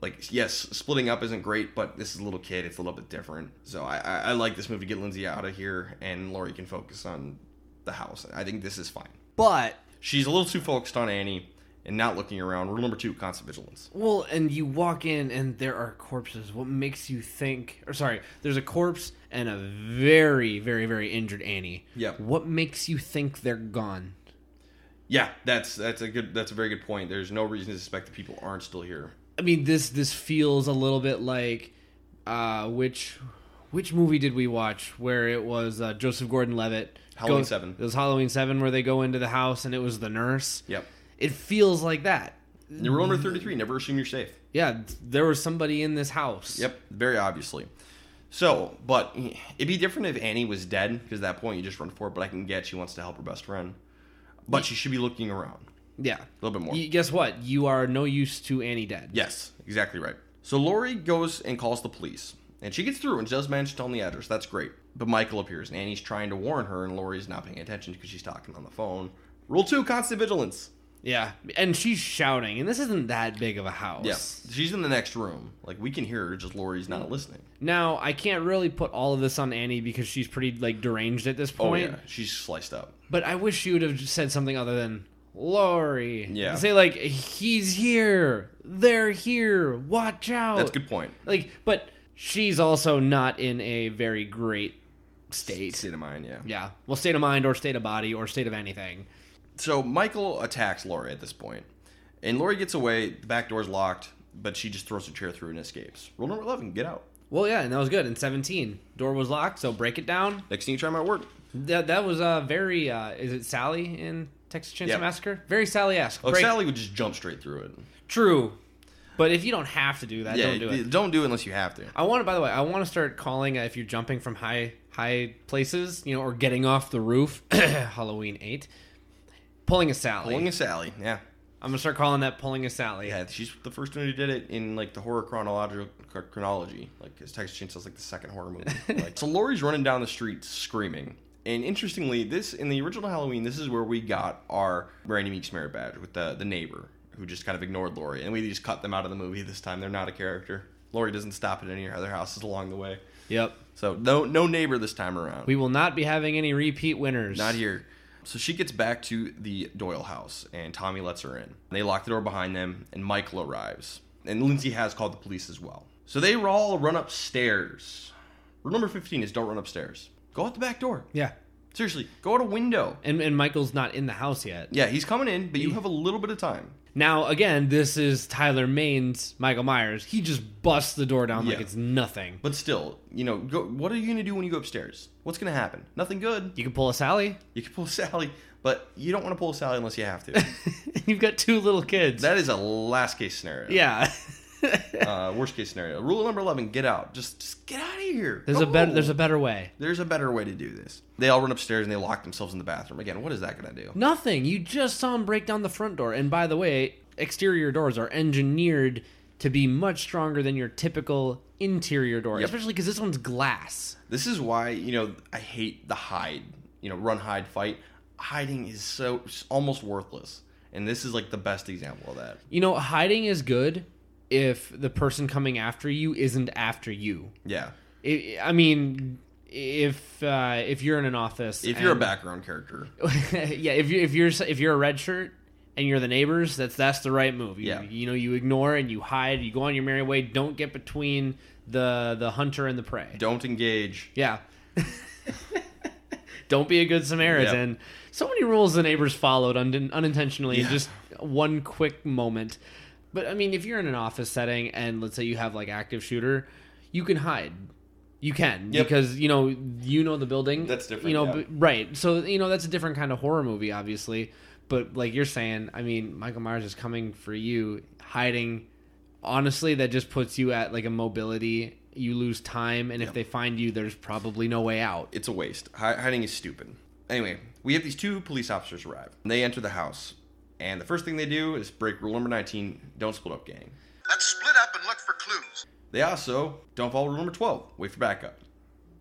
Like, yes, splitting up isn't great, but this is a little kid. It's a little bit different. So I, I, I like this move to get Lindsay out of here, and Lori can focus on the house. I think this is fine. But She's a little too focused on Annie and not looking around. Rule number two: constant vigilance. well, and you walk in and there are corpses. What makes you think or sorry, there's a corpse and a very, very, very injured Annie. Yep. What makes you think they're gone? Yeah, that's that's a good that's a very good point. There's no reason to suspect that people aren't still here. I mean, this this feels a little bit like uh, which which movie did we watch where it was uh, Joseph Gordon-Levitt? Halloween goes- Seven. It was Halloween Seven where they go into the house and it was the nurse. Yep. It feels like that. And rule number thirty-three: never assume you're safe. Yeah, there was somebody in this house. Yep, very obviously. So, but it'd be different if Annie was dead because at that point you just run for it. But I can get she wants to help her best friend, but she should be looking around Yeah. a little bit more. Y- guess what? You are no use to Annie dead. Yes, exactly right. So Lori goes and calls the police, and she gets through and does manage to tell them the address. That's great. But Michael appears, and Annie's trying to warn her, and Lori's not paying attention because she's talking on the phone. Rule two: constant vigilance. Yeah. And she's shouting, and this isn't that big of a house. Yeah, she's in the next room. Like we can hear her, just Lori's not listening. Now, I can't really put all of this on Annie because she's pretty like deranged at this point. Oh yeah, she's sliced up. But I wish she would have said something other than Lori. Yeah. Say like he's here. They're here. Watch out. That's a good point. Like but she's also not in a very great state. State of mind, yeah. Yeah. Well, state of mind or state of body or state of anything. So Michael attacks Laurie at this point, and Laurie gets away. The back door's locked, but she just throws a chair through and escapes. Rule number eleven: get out. Well, yeah, and that was good. In 17, door was locked, so break it down. Next thing you try my work. That that was uh, very. Uh, is it Sally in Texas Chainsaw Yep. Massacre? Very Sally-esque. Oh, Break- Sally would just jump straight through it. True, but if you don't have to do that, yeah, don't do it. don't do it unless you have to. I want to. By the way, I want to start calling uh, if you're jumping from high high places, you know, or getting off the roof. Halloween eight, pulling a Sally. Pulling a Sally, yeah. I'm gonna start calling that pulling a Sally. Yeah, she's the first one who did it in like the horror chronological chronology. Like his Texas Chainsaw's like the second horror movie. like, so Lori's running down the street screaming. And interestingly, this in the original Halloween, this is where we got our Randy Meeks merit badge with the the neighbor who just kind of ignored Lori, and we just cut them out of the movie this time. They're not a character. Lori doesn't stop at any other houses along the way, Yep. so no no neighbor this time around. We will not be having any repeat winners. Not here. So she gets back to the Doyle house, and Tommy lets her in. They lock the door behind them, and Michael arrives. And Lindsay has called the police as well. So they all run upstairs. Rule number 15 is don't run upstairs. Go out the back door. Yeah. Seriously, go out a window. And and Michael's not in the house yet. Yeah, he's coming in, but you have a little bit of time. Now again, this is Tyler Mane's Michael Myers. He just busts the door down like Yeah. it's nothing. But still, you know, go, what are you going to do when you go upstairs? What's going to happen? Nothing good. You can pull a Sally. You can pull a Sally, but you don't want to pull a Sally unless you have to. You've got two little kids. that is a last case scenario. yeah. Uh, worst case scenario. Rule number 11 get out. Just, just get out of here. there's a better there's a better way. There's a better way to do this. They all run upstairs and they lock themselves in the bathroom. Again, what is that going to do? Nothing. You just saw him break down the front door. And by the way, exterior doors are engineered to be much stronger than your typical interior door, Yep. especially because this one's glass. This is why, you know, I hate the hide, you know, run, hide, fight. Hiding is so almost worthless. And this is like the best example of that. You know, hiding is good if the person coming after you isn't after you. Yeah. I I mean, if uh, if you're in an office, If you're a background character, yeah, if you if you're if you're a red shirt and you're the neighbors, that's that's the right move. You, Yeah. you know, you ignore and you hide. You go on your merry way. Don't get between the the hunter and the prey. don't engage. Yeah. Don't be a good Samaritan. So many rules the neighbors followed un- unintentionally in just one quick moment. But I mean, if you're in an office setting and let's say you have like active shooter, you can hide. You can Yep. because you know you know the building. That's different, You know, yeah. but- right? So you know that's a different kind of horror movie, obviously. But like you're saying, I mean, Michael Myers is coming for you, hiding. Honestly, that just puts you at like a mobility. You lose time, and if they find you, there's probably no way out. It's a waste. Hi- hiding is stupid. Anyway, we have these two police officers arrive. They enter the house, and the first thing they do is break rule number 19 don't split up, gang. Let's split up and look for clues. They also don't follow rule number 12 wait for backup.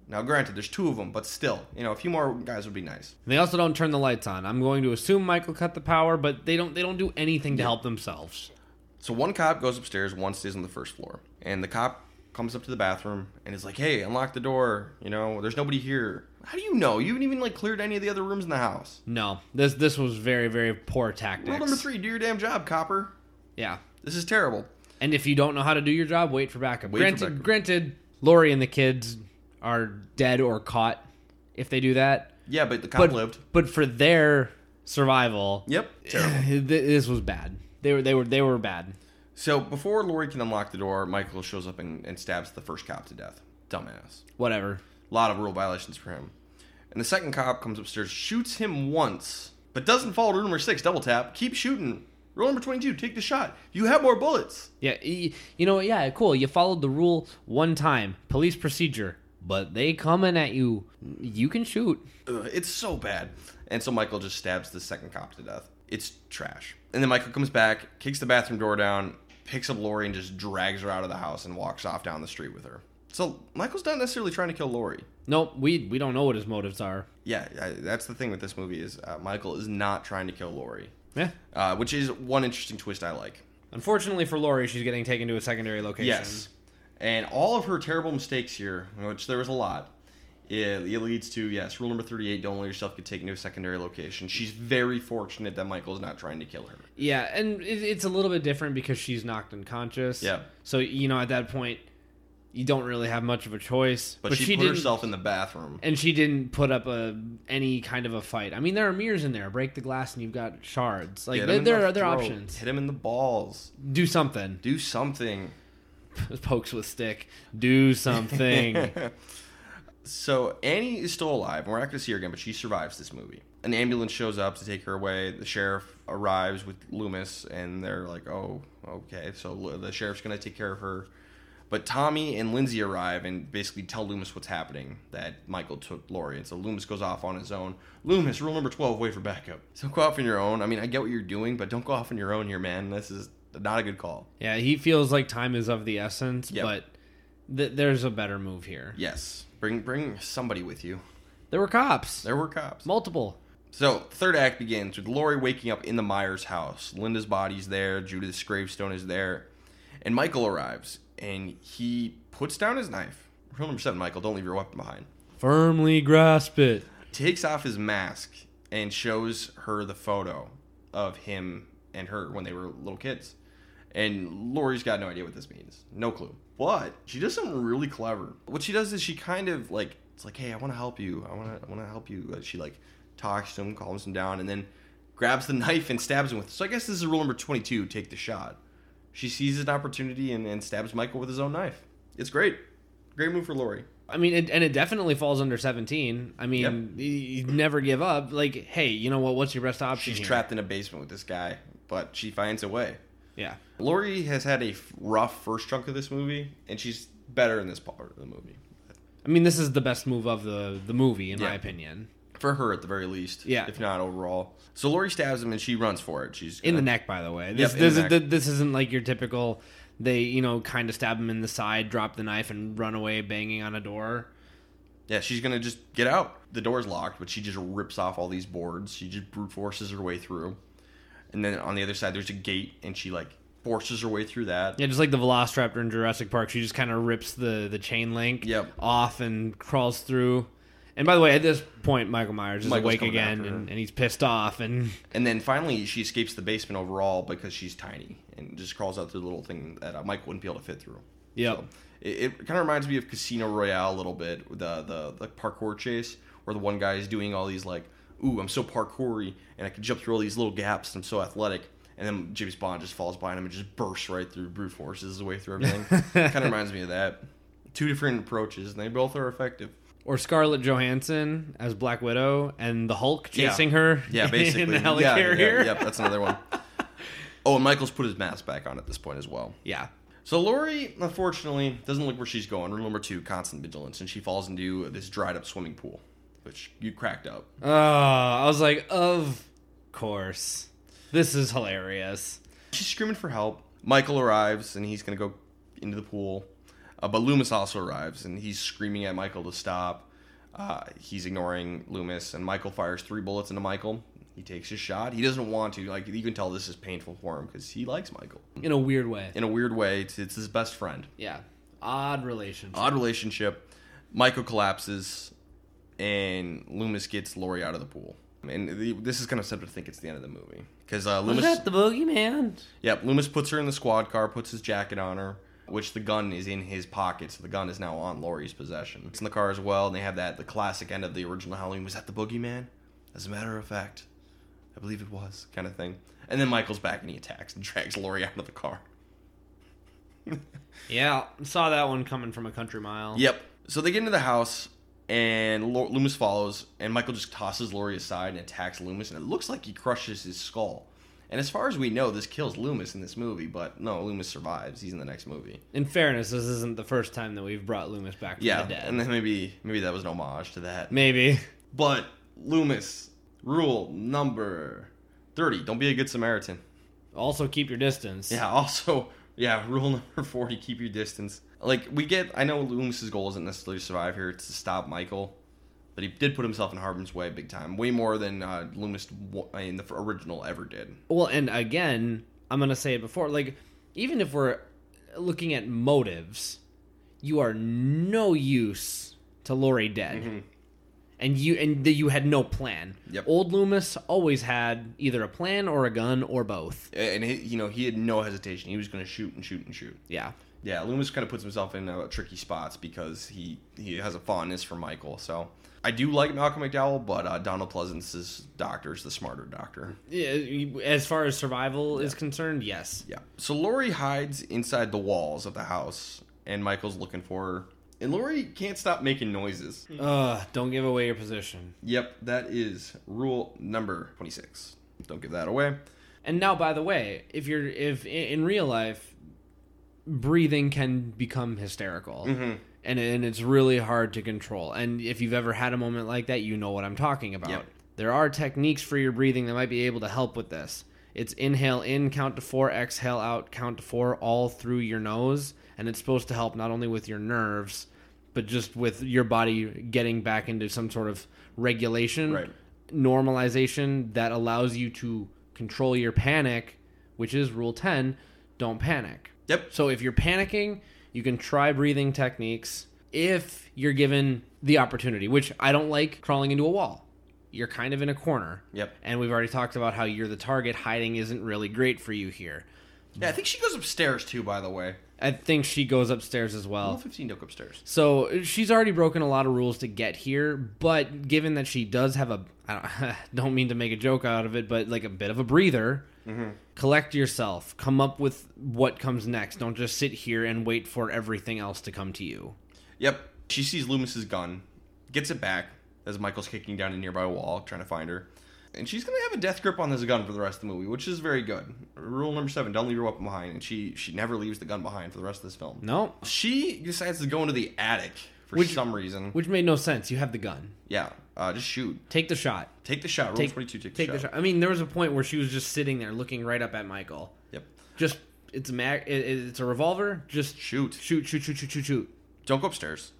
Now, granted, there's two of them, but still, you know, a few more guys would be nice. And they also don't turn the lights on. I'm going to assume Michael cut the power, but they don't. They don't do anything to help themselves. So one cop goes upstairs, one stays on the first floor. And the cop comes up to the bathroom and is like, hey, unlock the door. You know, there's nobody here. How do you know? You haven't even like cleared any of the other rooms in the house. No, this this was very very poor tactics. Rule number three, do your damn job, copper. Yeah, This is terrible. and if you don't know how to do your job, wait for backup. Wait for granted, backup. granted, Lori and the kids are dead or caught if they do that. Yeah, but the cop But lived. but for their survival, Yep, terrible. this was bad. They were they were they were bad. So before Lori can unlock the door, Michael shows up and, and stabs the first cop to death. Dumbass. Whatever. A lot of rule violations for him. And the second cop comes upstairs, shoots him once, but doesn't follow rule number six, double tap. Keep shooting. Rule number 22, take the shot. You have more bullets. Yeah, you know, yeah, cool. You followed the rule one time, police procedure, but they coming at you. You can shoot. Ugh, it's so bad. And so Michael just stabs the second cop to death. It's trash. And then Michael comes back, kicks the bathroom door down, picks up Lori, and just drags her out of the house and walks off down the street with her. So Michael's not necessarily trying to kill Lori. Nope, we we don't know what his motives are. Yeah, I, that's the thing with this movie is uh, Michael is not trying to kill Lori, Yeah. uh, which is one interesting twist I like. Unfortunately for Lori, she's getting taken to a secondary location. Yes, and all of her terrible mistakes here, which there was a lot, it, it leads to yes, rule number thirty-eight: don't let yourself get taken to a secondary location. She's very fortunate that Michael is not trying to kill her. Yeah, and it, it's a little bit different because she's knocked unconscious. Yeah. So you know, at that point, you don't really have much of a choice. But, she, put didn't, herself in the bathroom. and she didn't put up a any kind of a fight. I mean, there are mirrors in there. Break the glass, and you've got shards. Like there, there the are other options. Hit him in the balls. Do something. Do something. Pokes with stick. Do something. So Annie is still alive, and we're not going to see her again, but she survives this movie. An ambulance shows up to take her away. The sheriff arrives with Loomis, and they're like, "Oh, okay." So the sheriff's going to take care of her. But Tommy and Lindsay arrive and basically tell Loomis what's happening. That Michael took Lori, and so Loomis goes off on his own. Loomis, rule number twelve: wait for backup. So go off on your own. I mean, I get what you're doing, but don't go off on your own here, man. This is not a good call. yeah, he feels like time is of the essence, Yep. but th- there's a better move here. Yes, bring bring somebody with you. There were cops. There were cops. Multiple. So, third act begins with Lori waking up in the Myers house. Linda's body's there, Judith's gravestone is there, and Michael arrives and he puts down his knife. Rule number seven, Michael, don't leave your weapon behind. Firmly grasp it. Takes off his mask and shows her the photo of him and her when they were little kids. And Lori's got no idea what this means. No clue. But she does something really clever. What she does is she kind of like It's like, hey, I want to help you. I want to I want to help you. Uh, She like talks to him, calms him down, and then grabs the knife and stabs him with. it. So I guess this is rule number twenty two: take the shot. She sees an opportunity and, and stabs Michael with his own knife. It's great, great move for Lori. I mean, it, and it definitely falls under 17. I mean, Yep. you, never give up. Like, hey, you know what? What's your best option? She's here? trapped in a basement with this guy, but she finds a way. Yeah. Lori has had a rough first chunk of this movie, and she's better in this part of the movie. I mean, this is the best move of the the movie, in my opinion. For her, at the very least. Yeah. If not overall. So Lori stabs him, and she runs for it. She's In the neck, by the way. This Yep, this, is, this isn't like your typical. They you know kind of stab him in the side, drop the knife, and run away banging on a door. Yeah, she's gonna just get out. The door's locked, but she just rips off all these boards. She just brute forces her way through. And then on the other side, there's a gate, and she like forces her way through that. Yeah, just like the Velociraptor in Jurassic Park, she just kind of rips the the chain link Yep. off and crawls through. And by the way, at this point, Michael Myers is Michael's awake coming again, after her. and, and he's pissed off. And And then finally, she escapes the basement overall because she's tiny and just crawls out through the little thing that uh, Mike wouldn't be able to fit through. Yep. So, it, it kind of reminds me of Casino Royale a little bit, the, the the parkour chase, where the one guy is doing all these like, "Ooh, I'm so parkoury, and I can jump through all these little gaps. And I'm so athletic." And then James Bond just falls behind him and just bursts right through, brute forces his way through everything. kind of reminds me of that. Two different approaches, and they both are effective. Or Scarlett Johansson as Black Widow, and the Hulk Yeah. chasing her. Yeah, basically. in the Yeah, helicarrier. Yeah, yep, that's another one. Oh, and Michael's put his mask back on at this point as well. Yeah. So Laurie, unfortunately, doesn't look where she's going. Rule number two: constant vigilance, and she falls into this dried-up swimming pool, which you cracked up. Oh, I was like, of course. This is hilarious. She's screaming for help. Michael arrives, and he's gonna go into the pool, uh, but Loomis also arrives, and he's screaming at Michael to stop. Uh, he's ignoring Loomis, and Michael fires three bullets into Michael. He takes his shot. He doesn't want to. Like you can tell, this is painful for him because he likes Michael. In a weird way. In a weird way, it's, it's his best friend. Yeah. Odd relationship. odd relationship. Michael collapses, and Loomis gets Laurie out of the pool. And the, this is kind of set to think it's the end of the movie because uh, Was Loomis, that the boogeyman? yep, Loomis puts her in the squad car, puts his jacket on her, which the gun is in his pocket, so the gun is now on Laurie's possession. It's in the car as well, and they have that the classic end of the original Halloween. Was that the boogeyman? As a matter of fact, I believe it was, kind of thing. And then Michael's back and he attacks and drags Laurie out of the car. Yeah, saw that one coming from a country mile. Yep. So they get into the house, and Lo- Loomis follows, and Michael just tosses Laurie aside and attacks Loomis, and it looks like he crushes his skull. And as far as we know, this kills Loomis in this movie, but no, Loomis survives. He's in the next movie. In fairness, this isn't the first time that we've brought Loomis back from Yeah, the dead. and then maybe maybe that was an homage to that. Maybe. But Loomis, rule number thirty: don't be a good Samaritan. Also, keep your distance. Yeah. Also, yeah. Rule number forty: keep your distance. Like we get, I know Loomis's goal isn't necessarily to survive here; it's to stop Michael. But he did put himself in Harmon's way big time, way more than uh, Loomis in the original ever did. Well, and again, I'm gonna say it before. Like, even if we're looking at motives, you are no use to Laurie dead, and you and that you had no plan. Yep. Old Loomis always had either a plan or a gun or both. And he, you know, he had no hesitation; he was going to shoot and shoot and shoot. Yeah. Yeah, Loomis kind of puts himself in uh, tricky spots because he he has a fondness for Michael. So I do like Malcolm McDowell, but uh, Donald Pleasence's doctor is the smarter doctor. Yeah, As far as survival is concerned, yes. Yeah. So Laurie hides inside the walls of the house, and Michael's looking for her. And Laurie can't stop making noises. Ugh, don't give away your position. Yep, that is rule number 26. Don't give that away. And now, by the way, if you're if in real life, breathing can become hysterical, and and it's really hard to control. And if you've ever had a moment like that, you know what I'm talking about. Yep. There are techniques for your breathing that might be able to help with this. It's inhale in, count to four, exhale out, count to four, all through your nose, and it's supposed to help not only with your nerves, but just with your body getting back into some sort of regulation Right. normalization that allows you to control your panic, which is rule 10 don't panic. Yep. So if you're panicking, you can try breathing techniques if you're given the opportunity, which I don't like crawling into a wall. You're kind of in a corner. Yep. And we've already talked about how you're the target. Hiding isn't really great for you here. Yeah, I think she goes upstairs too, by the way. I think she goes upstairs as Well, well. 15 don't upstairs. So she's already broken a lot of rules to get here, but given that she does have a, I don't, don't mean to make a joke out of it, but like a bit of a breather, collect yourself, come up with what comes next. Don't just sit here and wait for everything else to come to you. Yep. She sees Loomis's gun, gets it back as Michael's kicking down a nearby wall, trying to find her. And she's gonna have a death grip on this gun for the rest of the movie, which is very good. Rule number seven: don't leave your weapon behind. And she she never leaves the gun behind for the rest of this film. No, She decides to go into the attic for Which- some reason. which made no sense. You have the gun. yeah, uh, just shoot. Take the shot. Take the shot. Rule Take, twenty-two. Take, take the, the shot. shot. I mean, there was a point where she was just sitting there looking right up at Michael. Yep. Just it's a mag. It, it's a revolver. Just Shoot. shoot, shoot, shoot, shoot, shoot, shoot. Don't go upstairs.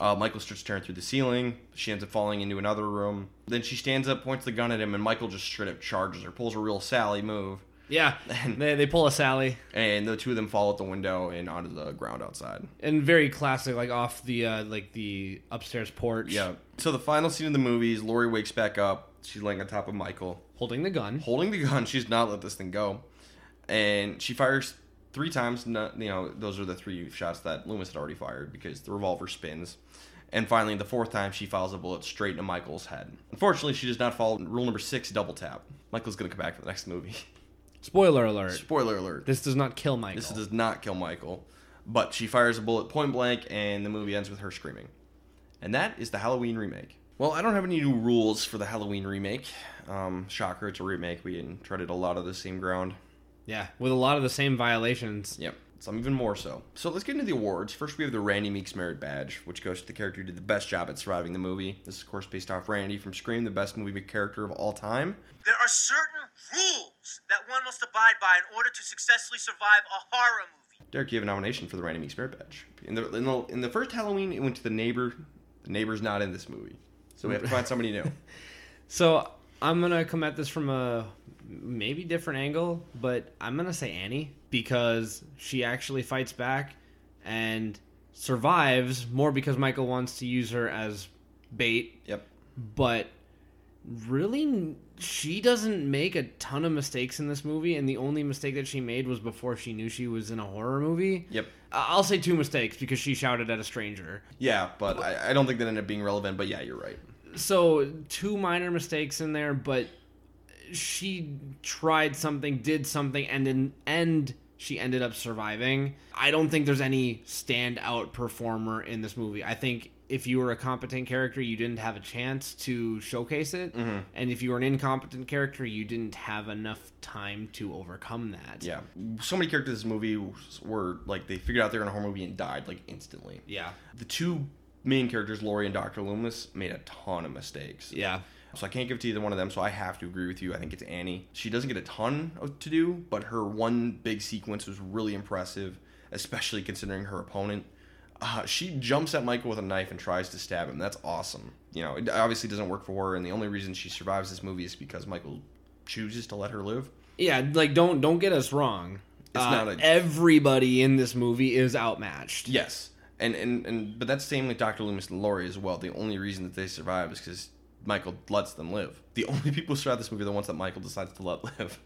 Uh, Michael starts tearing through the ceiling. She ends up falling into another room. Then she stands up, points the gun at him, and Michael just straight up charges her, pulls a real Sally move. Yeah, they, they pull a Sally, and the two of them fall out the window and onto the ground outside. and very classic, like off the uh, like the upstairs porch. Yeah. So the final scene of the movie is Laurie wakes back up. She's laying on top of Michael, holding the gun. holding the gun. She's not let this thing go, and she fires three times. You know, those are the three shots that Loomis had already fired because the revolver spins. And finally, the fourth time, she fires a bullet straight into Michael's head. Unfortunately, she does not follow rule number six: double tap. Michael's gonna come back for the next movie. Spoiler alert: Spoiler alert. this does not kill Michael. This does not kill Michael, but she fires a bullet point blank, and the movie ends with her screaming. And that is the Halloween remake. Well, I don't have any new rules for the Halloween remake. Um, shocker, it's a remake. We treaded a lot of the same ground. yeah, with a lot of the same violations. Yep, some even more so. So let's get into the awards. First, we have the Randy Meeks Merit Badge, which goes to the character who did the best job at surviving the movie. This is, of course, based off Randy from Scream, the best movie character of all time. There are certain rules that one must abide by in order to successfully survive a horror movie. Derek, you have a nomination for the Randy Meeks Merit Badge. In the, in the in the first Halloween, it went to the neighbor. The neighbor's not in this movie, so we have to find somebody new. So I'm gonna come at this from a maybe different angle, but I'm gonna say Annie because she actually fights back and survives more because Michael wants to use her as bait, Yep. but really she doesn't make a ton of mistakes in this movie and the only mistake that she made was before she knew she was in a horror movie. Yep. I'll say two mistakes because she shouted at a stranger. Yeah, but I, I don't think that ended up being relevant. But yeah, you're right. so two minor mistakes in there, but she tried something, did something, and in end she ended up surviving. I don't think there's any standout performer in this movie. I think if you were a competent character, you didn't have a chance to showcase it, mm-hmm. and if you were an incompetent character, you didn't have enough time to overcome that. Yeah, so many characters in this movie were like they figured out they're in a horror movie and died like instantly. yeah, The two main characters, Laurie and Doctor Loomis, made a ton of mistakes. yeah. So I can't give it to either one of them. So I have to agree with you. I think it's Annie. She doesn't get a ton of- to do, but her one big sequence was really impressive, especially considering her opponent. Uh, she jumps at Michael with a knife and tries to stab him. That's awesome. You know, it obviously doesn't work for her, and the only reason she survives this movie is because Michael chooses to let her live. Yeah, like don't don't get us wrong. It's Uh, not a- everybody in this movie is outmatched. Yes, and and and but that's same with Doctor Loomis and Laurie as well. The only reason that they survive is because Michael lets them live. The only people who survive this movie are the ones that Michael decides to let live.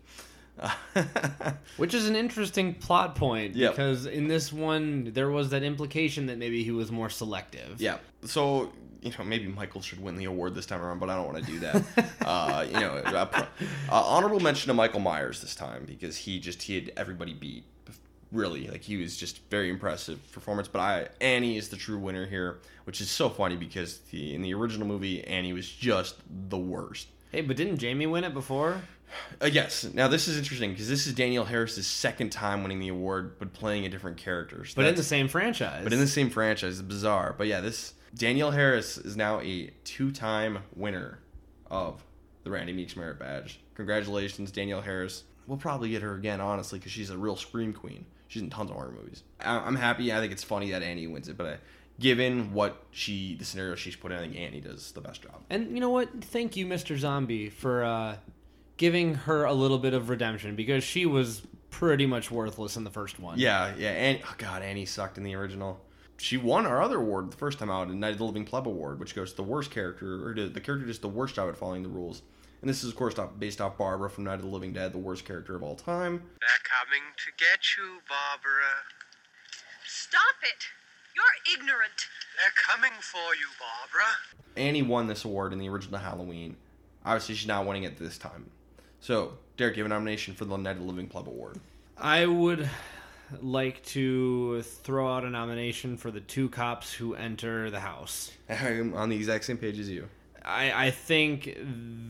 Which is an interesting plot point Yep. because in this one there was that implication that maybe he was more selective. yeah, so you know maybe Michael should win the award this time around, but I don't want to do that. uh, you know, uh, honorable mention to Michael Myers this time because he just he had everybody beat. Really, like he was just very impressive performance. But I Annie is the true winner here, which is so funny because the in the original movie Annie was just the worst. Hey, but didn't Jamie win it before? Uh, yes. Now this is interesting because this is Danielle Harris's second time winning the award, but playing a different character. So But in the same franchise. but in the same franchise, it's bizarre. But yeah, this Danielle Harris is now a two-time winner of the Randy Meeks Merit Badge. Congratulations, Danielle Harris. We'll probably get her again, honestly, because she's a real scream queen. She's in tons of horror movies. I- I'm happy. I think it's funny that Annie wins it, but I, given what she, the scenario she's put in, I think Annie does the best job. and you know what? Thank you, Mr. Zombie, for uh, giving her a little bit of redemption because she was pretty much worthless in the first one. Yeah, yeah. And oh god, Annie sucked in the original. She won our other award the first time out, the Night of the Living Pleb Award, which goes to the worst character, or to the character just the worst job at following the rules. And this is, of course, based off Barbara from Night of the Living Dead, the worst character of all time. They're coming to get you, Barbara. Stop it! You're ignorant. They're coming for you, Barbara. Annie won this award in the original Halloween. Obviously, she's not winning it this time. So, Derek, you have a nomination for the Night of the Living Pleb Award. I would like to throw out a nomination for the two cops who enter the house. I'm on the exact same page as you. I, I think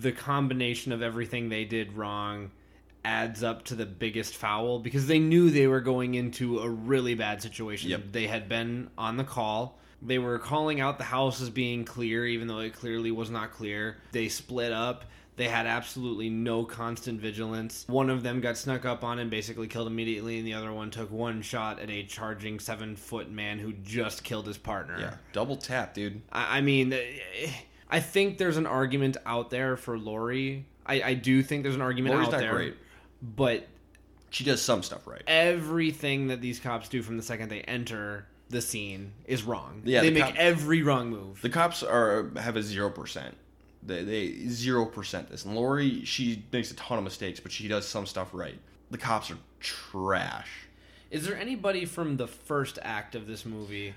the combination of everything they did wrong adds up to the biggest foul because they knew they were going into a really bad situation. Yep. They had been on the call. They were calling out the house as being clear, even though it clearly was not clear. They split up. They had absolutely no constant vigilance. One of them got snuck up on and basically killed immediately, and the other one took one shot at a charging seven foot man who just killed his partner. Yeah, double tap, dude. I, I mean, eh, I think there's an argument out there for Laurie. I, I do think there's an argument Laurie's out not there, great. but She does some stuff right. everything that these cops do from the second they enter the scene is wrong. Yeah, they the make cop- every wrong move. The cops are have a zero percent. They they zero percent this. And Laurie, she makes a ton of mistakes, but she does some stuff right. The cops are trash. Is there anybody from the first act of this movie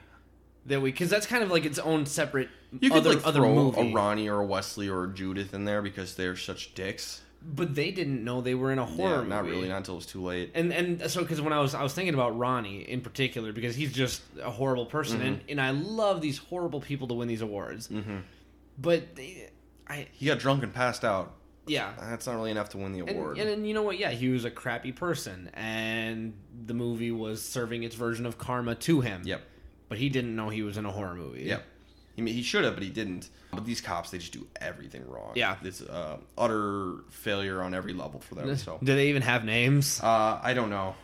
that we? Because that's kind of like its own separate You could other like other throw movie. a Ronnie or a Wesley or a Judith in there because they're such dicks. but they didn't know they were in a horror. yeah, not movie. really, not until it was too late. and and so because when I was I was thinking about Ronnie in particular because he's just a horrible person and, and I love these horrible people to win these awards, mm-hmm. but they, I he got drunk and passed out. yeah. That's not really enough to win the award. and, and you know what? Yeah, he was a crappy person, and the movie was serving its version of karma to him. yep, But he didn't know he was in a horror movie. yep. He he should have, but he didn't. But these cops, they just do everything wrong. Yeah. it's uh, utter failure on every level for them. So Do they even have names? Uh, I don't know.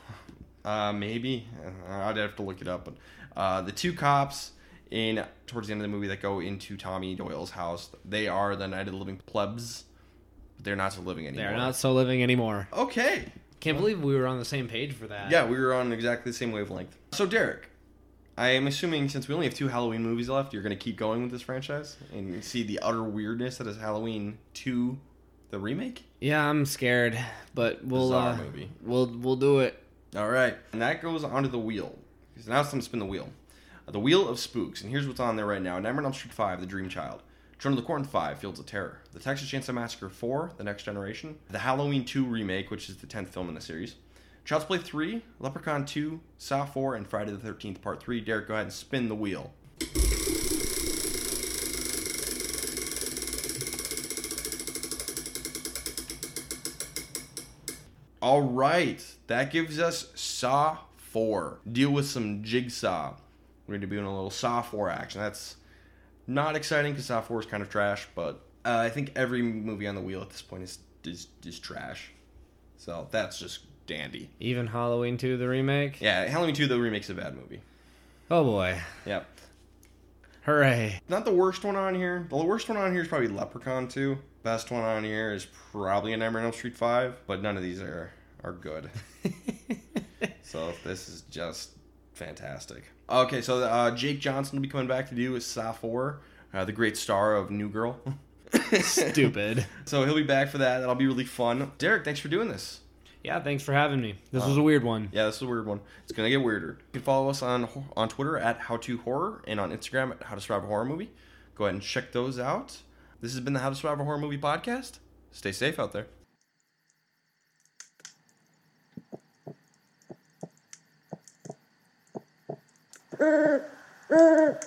Uh, maybe Uh, I'd have to look it up. But uh, the two cops in towards the end of the movie that go into Tommy Doyle's house, they are the Night of the Living plebs. But they're not so living anymore. They're not so living anymore. Okay. Can't believe we were on the same page for that. Yeah, we were on exactly the same wavelength. So Derek, I am assuming since we only have two Halloween movies left, you're going to keep going with this franchise and see the utter weirdness that is Halloween two, the remake. Yeah, I'm scared, but we'll uh, movie. we'll we'll do it. All right, and that goes onto the wheel. Because now it's time to spin the wheel. The wheel of spooks, and here's what's on there right now: Nightmare on Elm Street Five, The Dream Child, Children of the Corn Five, Fields of Terror, The Texas Chainsaw Massacre Four, The Next Generation, The Halloween Two remake, which is the tenth film in the series, Child's Play Three, Leprechaun Two, Saw Four, and Friday the Thirteenth Part Three. Derek, go ahead and spin the wheel. All right, that gives us Saw 4. Deal with some Jigsaw. We're going to be doing a little 4 action. That's not exciting because 4 is kind of trash, but uh, I think every movie on the wheel at this point is, is, is trash. So that's just dandy. Even Halloween 2, the remake. Yeah, Halloween 2, the remake's a bad movie. Oh boy, Yep. hooray! Not the worst one on here. The worst one on here is probably Leprechaun 2. Best one on here is probably a Nightmare on Elm Street 5, but none of these are, are good. so this is just fantastic. Okay, so uh, Jake Johnson will be coming back to do his Saw 4, uh, the great star of New Girl. Stupid. so he'll be back for that. That'll be really fun. Derek, thanks for doing this. Yeah, thanks for having me. This was a weird one. Yeah, this is a weird one. It's gonna get weirder. You can follow us on on Twitter at How to Horror and on Instagram at How to Survive a Horror Movie. Go ahead and check those out. This has been the How to Survive a Horror Movie podcast. Stay safe out there. 嗯嗯嗯。